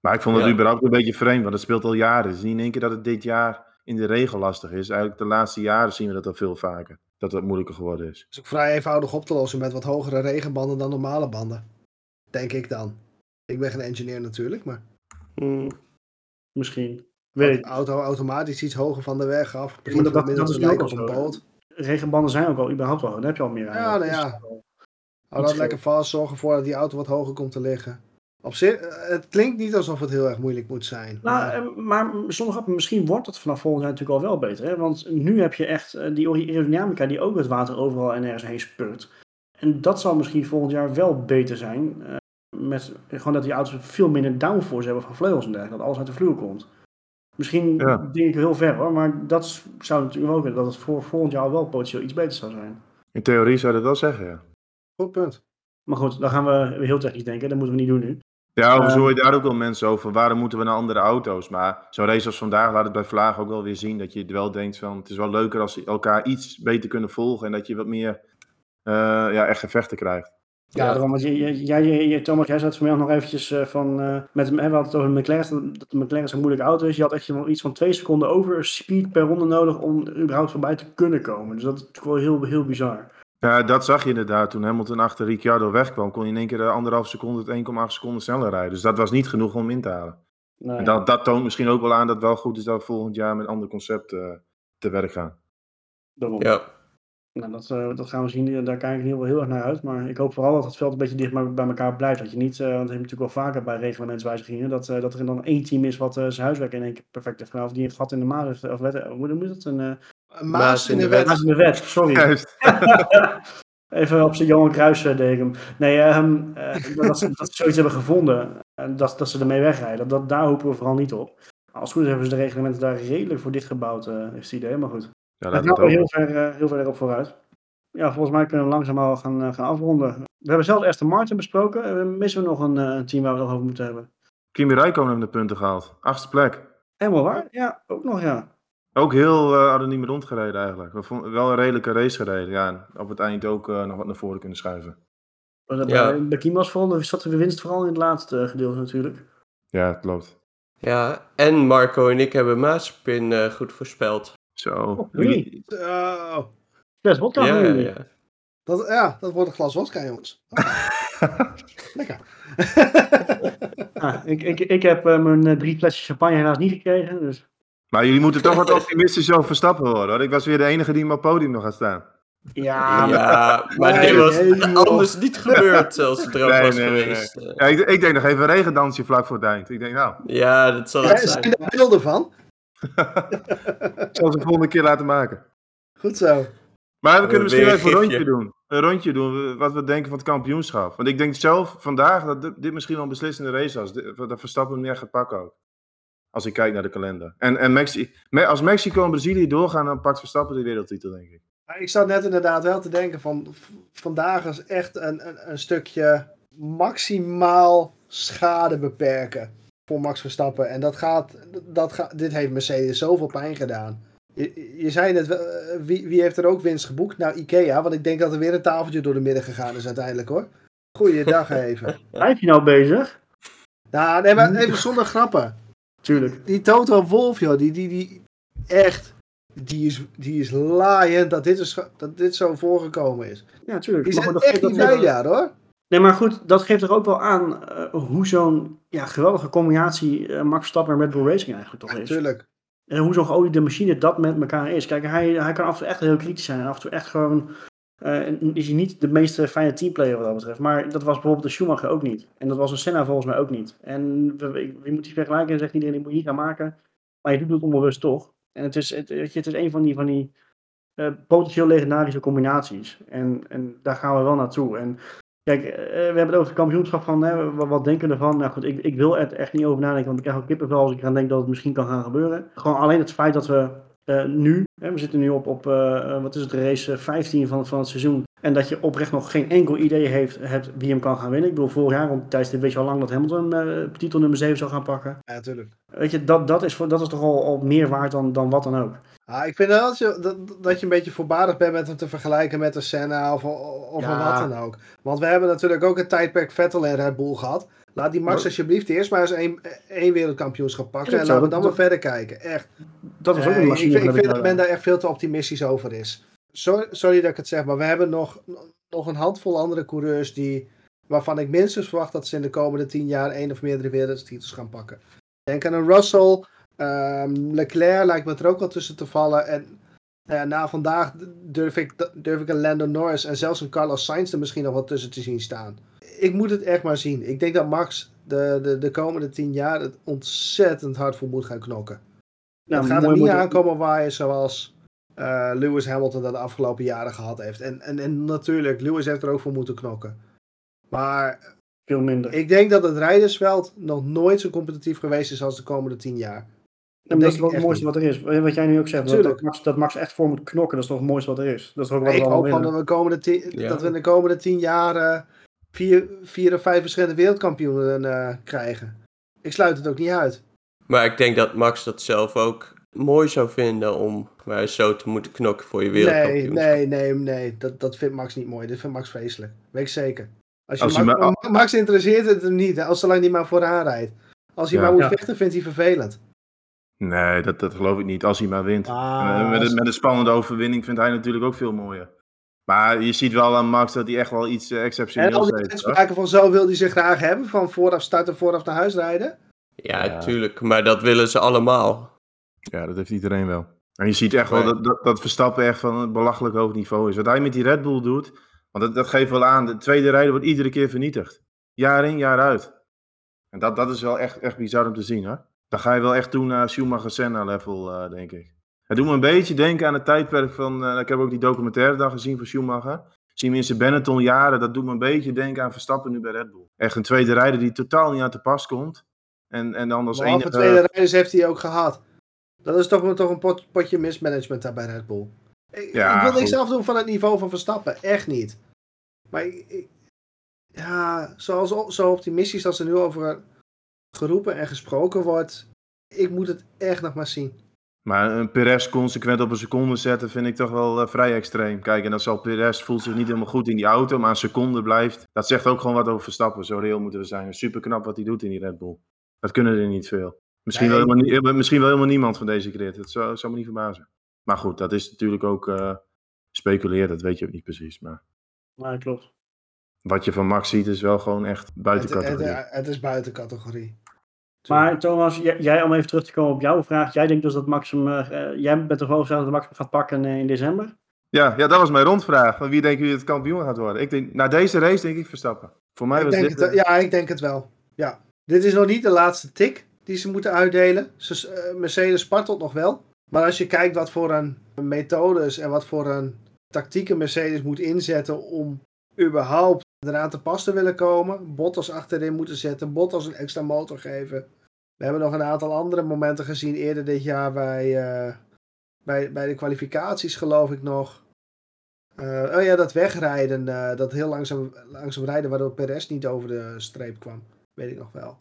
Maar ik vond het Ja. überhaupt een beetje vreemd, want het speelt al jaren. Het is niet in één keer dat het dit jaar in de regen lastig is. Eigenlijk de laatste jaren zien we dat al veel vaker. Dat het moeilijker geworden is. Dat is ook vrij eenvoudig op te lossen met wat hogere regenbanden dan normale banden. Denk ik dan. Ik ben geen engineer natuurlijk, maar Hm. Misschien. Weet ik. de auto automatisch iets hoger van de weg af. Begint dat- dat te is ook lijken op al een zo, boot. Regenbanden zijn ook al überhaupt wel. Dan heb je al meer aan. Ja, nou ja. Hou dat lekker vast, zorg ervoor dat die auto wat hoger komt te liggen. Op zich, eh, het klinkt niet alsof het heel erg moeilijk moet zijn. Nou, maar- eh, maar zonder grap, misschien wordt het vanaf volgend jaar natuurlijk al wel beter. Hè? Want nu heb je echt eh, die aerodynamica die ook het water overal en ergens heen spurt. En dat zal misschien volgend jaar wel beter zijn. eh, met gewoon dat die auto's veel minder downforce hebben van vleugels en dergelijke. Dat alles uit de vloer komt. Misschien Ja. denk ik heel ver hoor, maar dat zou natuurlijk ook kunnen dat het voor volgend jaar al wel potentieel iets beter zou zijn. In theorie zou dat wel zeggen, ja. Goed punt. Maar goed, dan gaan we heel technisch denken. Dat moeten we niet doen nu. Ja, overigens Ehm, hoor je daar ook wel mensen over. Waarom moeten we naar andere auto's? Maar zo'n race als vandaag laat het bij Vlaag ook wel weer zien. Dat je wel denkt van, het is wel leuker als ze elkaar iets beter kunnen volgen. En dat je wat meer, eh, ja, echt gevechten krijgt. Ja, Ja. daarom, want je, je, jij, je, je- Thomas, jij zat vanmiddag nog eventjes eh, van, eh, met, we hadden het over de McLaren, dat de McLaren zo'n moeilijke auto is. Je had echt wel iets van twee seconden over speed per ronde nodig om er überhaupt voorbij te kunnen komen. Dus dat is natuurlijk wel heel, heel bizar. Ja, dat zag je inderdaad. Toen Hamilton achter Ricciardo wegkwam, kon je in één keer eh, anderhalf seconde het 1,8 seconden sneller rijden. Dus dat was niet genoeg om in te halen. Nou, En dat, dat toont misschien ook wel aan dat het wel goed is dat we volgend jaar met een ander concept eh, te werk gaan. daarom. Ja. Nou, dat, eh, dat gaan we zien. Daar kijk ik heel, heel erg naar uit. Maar ik hoop vooral dat het veld een beetje dicht bij, bij elkaar blijft. Dat je niet, eh, want dat heb je natuurlijk wel vaker bij reglementswijzigingen, dat, eh, dat er dan één team is wat eh, zijn huiswerk in één keer perfect heeft gedaan. Of die heeft gat in de maat heeft, of hoe noem je dat? Een eh Een maas in de wet. wet. maat in de wet, sorry. Juist. *laughs* Even op zijn Johan Cruijff eh, deken. Nee, ehm, eh, dat, ze, dat ze zoiets hebben gevonden. En dat, dat ze ermee wegrijden. Dat, daar hopen we vooral niet op. Als het goed is hebben ze de reglementen daar redelijk voor dichtgebouwd, eh is het idee. Maar goed. Ja, gaan we heel ver, eh, heel ver op vooruit. ja, volgens mij kunnen we langzaam al gaan, gaan afronden. We hebben zelfs Aston Martin besproken. Eh, missen we nog een eh, team waar we het nog over moeten hebben? Kimi Räikkönen heeft de punten gehaald. Achtste plek. Helemaal waar? Ja, ook nog ja. Ook heel uh, anoniem rondgereden eigenlijk. We vonden wel een redelijke race gereden. Ja, en op het eind ook uh, nog wat naar voren kunnen schuiven. Ja. Bij, bij Kim was vooral, zat de winst vooral in het laatste gedeelte natuurlijk. Ja, klopt. Ja, en Marco en ik hebben Maaspin uh, goed voorspeld. Zo. Oh, nee. Uh, vodka ja, ja, ja. Dat, ja, dat wordt een glas wodka, jongens. *laughs* *laughs* Lekker. ah, ik, ik, ik heb uh, mijn uh, drie flesjes champagne helaas niet gekregen. Dus. Maar jullie moeten toch wat *laughs* optimistisch over Verstappen worden. Hoor. Ik was weer de enige die op het podium nog gaat staan. Ja, ja maar nee, dit was nee, anders niet gebeurd als het nee, was nee, geweest. Nee, ja, ik, ik denk nog even een regendansje vlak voor het eind. Ik denk nou. Ja, dat zal ja, het zijn. Zijn er beelden van? ik *laughs* zal ze de volgende keer laten maken. Goed zo. Maar we kunnen misschien weer even een rondje doen. Een rondje doen, wat we denken van het kampioenschap. Want ik denk zelf vandaag dat dit, dit misschien wel een beslissende race was. Dat Verstappen hem meer gaat pakken ook. Als ik kijk naar de kalender. En, en Mexi als Mexico en Brazilië doorgaan, dan pakt Verstappen de wereldtitel, denk ik. Ik zat net inderdaad wel te denken van vandaag is echt een, een, een stukje maximaal schade beperken voor Max Verstappen. En dat gaat, dat gaat, dit heeft Mercedes zoveel pijn gedaan. Je, je zei net, wie, wie heeft er ook winst geboekt? Nou, Ikea, want ik denk dat er weer een tafeltje door de midden gegaan is uiteindelijk hoor. Goeiedag *laughs* even. Blijf je nou bezig? Nou, nee, maar even zonder grappen. Tuurlijk. Die Toto Wolf, joh, die, die, die echt, die is, die is laaiend dat dit, is, dat dit zo voorgekomen is. Ja, tuurlijk. Die zijn echt niet bij daar hoor. Nee, maar goed, dat geeft er ook wel aan eh, hoe zo'n ja, geweldige combinatie eh, Max Verstappen en Red Bull Racing eigenlijk toch is. Tuurlijk. En hoe zo'n geoliede machine dat met elkaar is. Kijk, hij, hij kan af en toe echt heel kritisch zijn. En af en toe echt gewoon... eh, is hij niet de meest fijne teamplayer wat dat betreft. Maar dat was bijvoorbeeld de Schumacher ook niet. En dat was een Senna volgens mij ook niet. En je moet die vergelijken en zegt iedereen, die moet je gaan maken. Maar je doet het onbewust toch. En het is, het, het is een van die, van die eh, potentieel legendarische combinaties. En, en daar gaan we wel naartoe. En kijk, eh, we hebben het over het kampioenschap van, hè, wat, denken we ervan? Nou goed, ik, ik wil er echt niet over nadenken, want ik krijg ook kippenvel als ik eraan denk dat het misschien kan gaan gebeuren. Gewoon alleen het feit dat we eh, nu, hè, we zitten nu op, op eh, wat is het, race eh, 15 van, van het seizoen. En dat je oprecht nog geen enkel idee heeft, hebt wie hem kan gaan winnen. Ik bedoel, vorig jaar, want tijdens dit weet je al lang dat Hamilton eh, titel nummer 7 zou gaan pakken. Ja, tuurlijk. Weet je, dat, dat, is, voor, dat is toch al, al meer waard dan, dan wat dan ook. Ah, ik vind dat je, dat, dat je een beetje voorbarig bent met hem te vergelijken met een Senna of, of Ja. wat dan ook. Want we hebben natuurlijk ook een tijdperk Vettel en Red Bull gehad. Laat die Max alsjeblieft eerst maar eens één, één wereldkampioenschap pakken. En laten we dan dat- maar verder kijken. Echt. Dat is ook een ik, machine. vind- ik van vind dat men daar echt veel te optimistisch over is. Sorry, sorry dat ik het zeg, maar we hebben nog, nog een handvol andere coureurs die, waarvan ik minstens verwacht dat ze in de komende tien jaar één of meerdere wereldtitels gaan pakken. Denk aan een Russell, ehm, Leclerc lijkt me er ook wel tussen te vallen. En ja, na vandaag durf ik, durf ik een Lando Norris en zelfs een Carlos Sainz er misschien nog wel tussen te zien staan. Ik moet het echt maar zien. Ik denk dat Max de, de, de komende tien jaar het ontzettend hard voor moet gaan knokken. Nou, het gaat er niet aankomen waaien zoals eh, Lewis Hamilton dat de afgelopen jaren gehad heeft. En, en, en natuurlijk, Lewis heeft er ook voor moeten knokken. Maar Veel minder. ik denk dat het rijdersveld nog nooit zo competitief geweest is als de komende tien jaar. Ja, maar dat is wel het mooiste wat er is. Wat jij nu ook zegt, dat, dat, Max, dat Max echt voor moet knokken, dat is toch het mooiste wat er is. Dat is ook wat Ik hoop van dat we, komende tien, Ja. dat we in de komende tien jaar eh, vier, vier of vijf verschillende wereldkampioenen eh, krijgen. Ik sluit het ook niet uit. Maar ik denk dat Max dat zelf ook mooi zou vinden om maar zo te moeten knokken voor je Nee, wereldkampioenschap. nee, nee, nee. Dat, dat vindt Max niet mooi. Dat vindt Max vreselijk. Weet ik zeker. Als je Als hij Max, maar- Ma- Max interesseert het hem niet. Als zolang hij maar vooraan rijdt. Als hij Ja. maar moet Ja. vechten, vindt hij vervelend. Nee, dat, dat geloof ik niet. Als hij maar wint. Ah, Eh, met, als- een, met een spannende overwinning vindt hij natuurlijk ook veel mooier. Maar je ziet wel aan Max dat hij echt wel iets En al exceptioneels die heeft. hoor. uitspraken van zo wil hij ze graag hebben. Van vooraf starten, vooraf naar huis rijden. Ja, Ja. tuurlijk. Maar dat willen ze allemaal. Ja, dat heeft iedereen wel. En je ziet echt wel dat, dat, dat Verstappen echt van een belachelijk hoog niveau is. Wat hij met die Red Bull doet, want dat, dat geeft wel aan, de tweede rijder wordt iedere keer vernietigd. Jaar in, jaar uit. En dat, dat is wel echt, echt bizar om te zien hoor. Dan ga je wel echt toe naar Schumacher Senna level, eh, denk ik. Het doet me een beetje denken aan het tijdperk van, eh, ik heb ook die documentaire dan gezien van Schumacher. Zie hem in zijn Benetton jaren, dat doet me een beetje denken aan Verstappen nu bij Red Bull. Echt een tweede rijder die totaal niet aan te pas komt. En, en dan als enige... tweede rijders heeft hij ook gehad. Dat is toch, toch een pot- potje mismanagement daar bij Red Bull. Ik, Ja, ik wil niks goed. afdoen van het niveau van Verstappen. Echt niet. Maar ik, ja, zoals, zo optimistisch als er nu over geroepen en gesproken wordt. Ik moet het echt nog maar zien. Maar een Perez consequent op een seconde zetten vind ik toch wel eh, vrij extreem. Kijk, en dan zal Perez voelt zich niet helemaal goed in die auto, maar een seconde blijft. Dat zegt ook gewoon wat over Verstappen. Zo reëel moeten we zijn. Super knap wat hij doet in die Red Bull. Dat kunnen er niet veel. Misschien, Nee. wel, helemaal, niet- misschien wel helemaal niemand van deze grid. Dat zou, zou me niet verbazen. Maar goed, dat is natuurlijk ook eh speculeren. Dat weet je ook niet precies. Maar Nee, klopt. wat je van Max ziet is wel gewoon echt buiten Het, het, categorie. het is buiten categorie. Maar Thomas, jij, jij, om even terug te komen op jouw vraag. Jij denkt dus dat Max hem, eh, eh, jij bent ervan overtuigd dat Max hem gaat pakken in december? Ja, ja, dat was mijn rondvraag. Van wie denken jullie het kampioen gaat worden? Ik denk, na deze race denk ik Verstappen. Voor mij Ik was denk dit... het, ja, ik denk het wel. Ja. Dit is nog niet de laatste tik die ze moeten uitdelen. Ze, Mercedes spartelt nog wel. Maar als je kijkt wat voor een methodes en wat voor een tactieken Mercedes moet inzetten om überhaupt eraan te pas te willen komen. Bottas achterin moeten zetten, Bottas een extra motor geven. We hebben nog een aantal andere momenten gezien eerder dit jaar bij, eh, bij, bij de kwalificaties geloof ik nog. Eh, oh ja, dat wegrijden, eh, dat heel langzaam, langzaam rijden waardoor Perez niet over de streep kwam. Weet ik nog wel.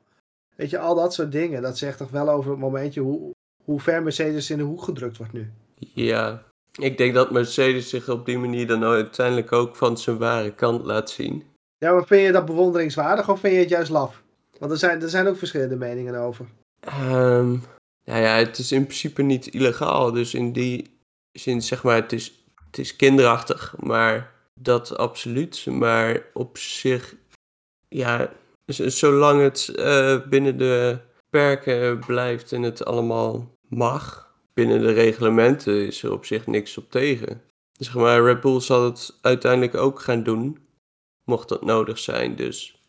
Weet je, al dat soort dingen, dat zegt toch wel over het momentje hoe, hoe ver Mercedes in de hoek gedrukt wordt nu. Ja, ik denk dat Mercedes zich op die manier dan uiteindelijk ook van zijn ware kant laat zien. Ja, maar vind je dat bewonderingswaardig of vind je het juist laf? Want er zijn, er zijn ook verschillende meningen over. Ehm nou ja, het is in principe niet illegaal. Dus in die zin, zeg maar, het is, het is kinderachtig. Maar dat absoluut. Maar op zich, ja, zolang het eh, binnen de perken blijft en het allemaal mag, binnen de reglementen, is er op zich niks op tegen. Zeg maar, Red Bull zal het uiteindelijk ook gaan doen, mocht dat nodig zijn. Dus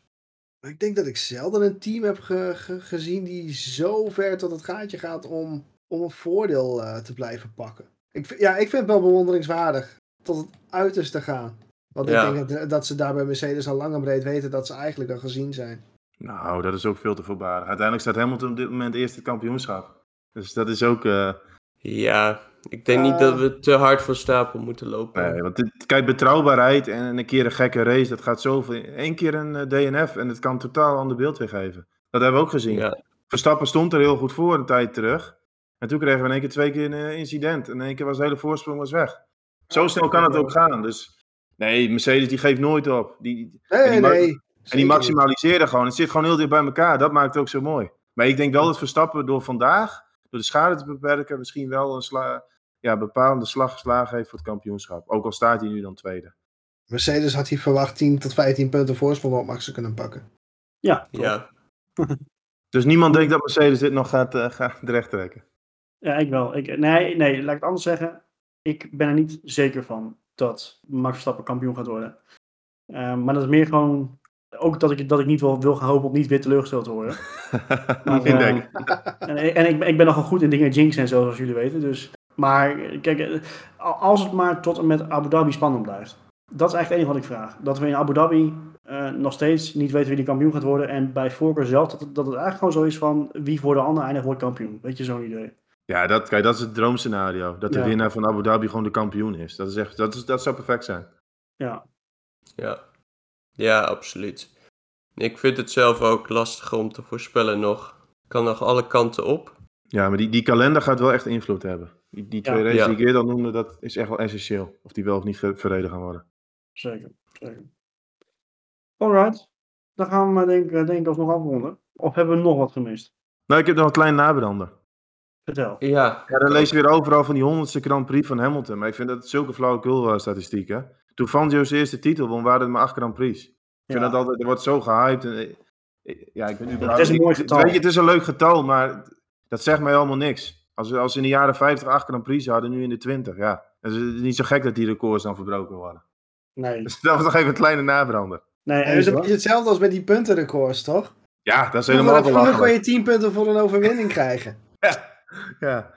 Maar Ik denk dat ik zelden een team heb ge- ge- gezien die zo ver tot het gaatje gaat om, om een voordeel eh, te blijven pakken. Ik, vind- ja, ik vind het wel bewonderingswaardig tot het uiterste gaan. Want Ja. ik denk dat, dat ze daar bij Mercedes al lang en breed weten dat ze eigenlijk al gezien zijn. Nou, dat is ook veel te voorbarig. Uiteindelijk staat Hamilton op dit moment eerst het kampioenschap. Dus dat is ook... eh, ja, ik denk niet Eh. dat we te hard van stapel moeten lopen. nee, want dit, kijk, betrouwbaarheid en een keer een gekke race, dat gaat zoveel... Eén keer een eh, DNF en het kan een totaal ander beeld weergeven. Dat hebben we ook gezien. Ja, Verstappen stond er heel goed voor een tijd terug. En toen kregen we in één keer twee keer een eh, incident. En in één keer was de hele voorsprong was weg. Zo snel kan het ook gaan. Dus nee, Mercedes die geeft nooit op. Die, die- Nee, die ma- nee. En die maximaliseren gewoon. Het zit gewoon heel dicht bij elkaar. Dat maakt het ook zo mooi. Maar ik denk wel dat Verstappen door vandaag, door de schade te beperken, misschien wel een sla, ja, bepaalde slag geslagen heeft voor het kampioenschap. Ook al staat hij nu dan tweede. Mercedes had hier verwacht 10 tot 15 punten voorsprong op Max te kunnen pakken. Ja, klopt. ja. *laughs* Dus niemand denkt dat Mercedes dit nog gaat, eh gaat terecht trekken. Ja, ik wel. Ik, nee, nee, laat ik het anders zeggen. Ik ben er niet zeker van dat Max Verstappen kampioen gaat worden. Eh, maar dat is meer gewoon... Ook dat ik, dat ik niet wil, wil gaan hopen op niet weer teleurgesteld te worden. *laughs* Maar, eh. En, en ik, ben- ik ben nogal goed in dingen jinx en zo, zoals jullie weten. Dus, maar kijk, eh, als het maar tot en met Abu Dhabi spannend blijft. Dat is eigenlijk het enige wat ik vraag. Dat we in Abu Dhabi eh, nog steeds niet weten wie die kampioen gaat worden. En bij voorkeur zelf dat het, dat het eigenlijk gewoon zo is van wie voor de ander eindigt wordt kampioen. Weet je, zo'n idee. Ja, dat, kijk, dat is het droomscenario. Dat de Ja. winnaar van Abu Dhabi gewoon de kampioen is. Dat, is echt, dat, is, dat zou perfect zijn. Ja, Ja. Ja, absoluut. Ik vind het zelf ook lastig om te voorspellen nog. Kan nog alle kanten op. Ja, maar die, die kalender gaat wel echt invloed hebben. Die, die Ja. twee races Ja. die ik eerder al noemde, dat is echt wel essentieel. Of die wel of niet verreden gaan worden. zeker. zeker. Alright. Dan gaan we maar denk, ik- denk ik alsnog afronden. Of hebben we nog wat gemist? Nou, ik heb nog een klein nabrander. Vertel. Ja, Ja, dan lees je weer overal van die honderdste Grand Prix van Hamilton. Maar ik vind dat zulke flauwekul uh, statistieken. Toen Fangio's eerste titel won, waren het maar acht Grand Prix. Ik vind Ja. dat altijd, er wordt zo gehyped. En, eh, eh, ja, ik ben überhaupt... Het is een mooi getal. Weet je, het is een leuk getal, maar dat zegt mij helemaal niks. Als we, als we in de jaren 50 acht Grand Prix hadden, nu in de 20, ja. Het is niet zo gek dat die records dan verbroken worden. Nee. *laughs* Dus dat was nog even een kleine nabrander. Nee, En dat is hetzelfde als met die puntenrecords, toch? Ja, dat is Vroeger, helemaal vroeger kon belachelijk. je 10 punten voor een overwinning krijgen. *laughs* Ja.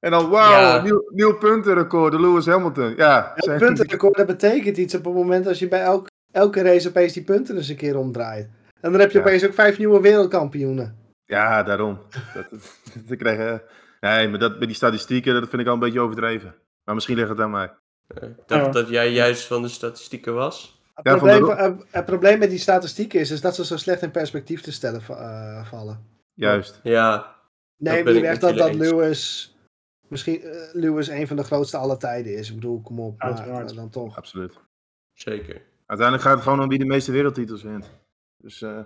En dan, wauw, Ja. nieuw, nieuw puntenrecord, de Lewis Hamilton. Ja, Een puntenrecord, dat betekent iets op het moment als je bij elk, elke race opeens die punten eens een keer omdraait. En dan heb je Ja. opeens ook vijf nieuwe wereldkampioenen. Ja, daarom. Dat, *laughs* kreeg, eh, nee, maar dat, met die statistieken, dat vind ik al een beetje overdreven. Maar misschien ligt het aan mij. Eh, ik dacht Ja. dat jij juist van de statistieken was. Het, Ja, probleem, de- eh, het probleem met die statistieken is, is dat ze zo slecht in perspectief te stellen eh, vallen. Juist. Ja, Neem ben niet met dat, dat eens. Lewis misschien eh, Lewis een van de grootste aller tijden is. Ik bedoel, kom op, maar Uiteraard. eh, dan toch. Absoluut. zeker. Uiteindelijk gaat het gewoon om wie de meeste wereldtitels wint. Dus eh,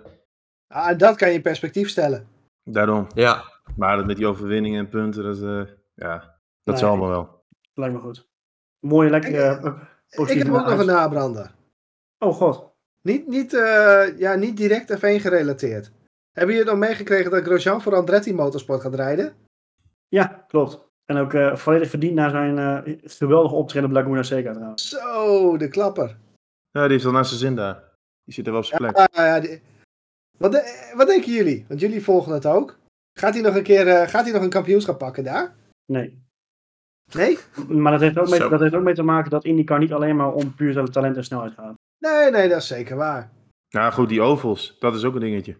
Ah, dat kan je in perspectief stellen. daarom. Ja, Maar dat met die overwinningen en punten, dat, eh, ja, dat Nee. zal allemaal wel. Lijkt me goed. Mooie, lekkere... Ik- eh, Ik heb ook nog een nabrander. Oh god. Niet, niet, eh, ja, niet direct F1 gerelateerd. Hebben jullie dan meegekregen dat Grosjean voor Andretti Motorsport gaat rijden? Ja, klopt. En ook eh, volledig verdiend naar zijn eh, geweldige optreden op Laguna Seca trouwens. Zo, de klapper. Ja, die heeft wel naar zijn zin daar. Die zit er wel op zijn plek. Ah, ja, die- wat, de- wat denken jullie? Want jullie volgen het ook. Gaat hij nog een keer eh, gaat hij nog een kampioenschap pakken daar? Nee. Nee? Maar dat heeft, ook mee, Zo. dat heeft ook mee te maken dat IndyCar niet alleen maar om puur talent en snelheid gaat. Nee, nee, dat is zeker waar. Nou goed, die ovals, dat is ook een dingetje.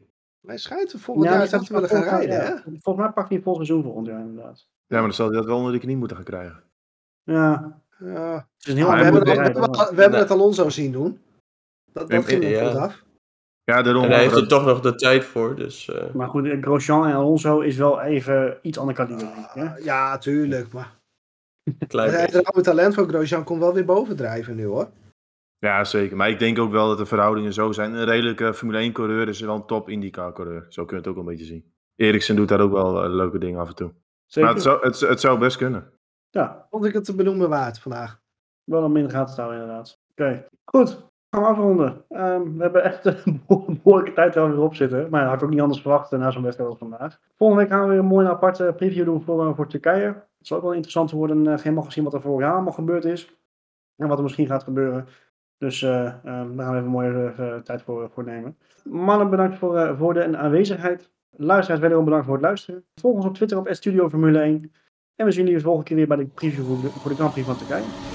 Hij schijnt er volgend Ja, jaar te willen gaan rijden, ja. hè? Volgens mij pakt hij een vol seizoen volgend jaar inderdaad. Ja, maar dan zal hij dat wel onder de knie moeten gaan krijgen. Ja, Ja. het is een heel Ah, we, hebben het, we, hebben, we hebben Nee. het Alonso zien doen. Dat, dat ging ja. er goed af. Ja, daarom. en hij heeft er toch nog de tijd voor, dus... eh, Maar goed, eh, Grosjean en Alonso is wel even iets ander. Hè? Ah, ja, tuurlijk. Maar *laughs* klein het oude talent van Grosjean komt wel weer bovendrijven nu, hoor. Ja, zeker. Maar ik denk ook wel dat de verhoudingen zo zijn. Een redelijke Formule 1-coureur is wel een top IndyCar-coureur. Zo kun je het ook wel een beetje zien. Eriksen doet daar ook wel eh, leuke dingen af en toe. Zeker. Maar het zou, het, het zou best kunnen. Ja, Vond ik het te benoemen waard vandaag. wel een minder gaten houden inderdaad. Oké, goed. Gaan we afronden. Ehm, we hebben echt een *laughs* behoorlijke tijd er alweer op zitten. Maar dat had ik ook niet anders verwacht eh, na zo'n wedstrijd als vandaag. Volgende week gaan we weer een mooie aparte preview doen voor, eh, voor Turkije. Het zal ook wel interessant worden. Uh, helemaal gezien wat er vorig jaar allemaal gebeurd is. En wat er misschien gaat gebeuren. Dus eh, ehm, daar gaan we even een mooie eh, tijd voor, voor nemen. Mannen, bedankt voor, eh, voor de aanwezigheid. Luisteraars, wederom bedankt voor het luisteren. Volg ons op Twitter op Studio Formule 1. En we zien jullie de volgende keer weer bij de preview voor de, Grand Prix van Turkije.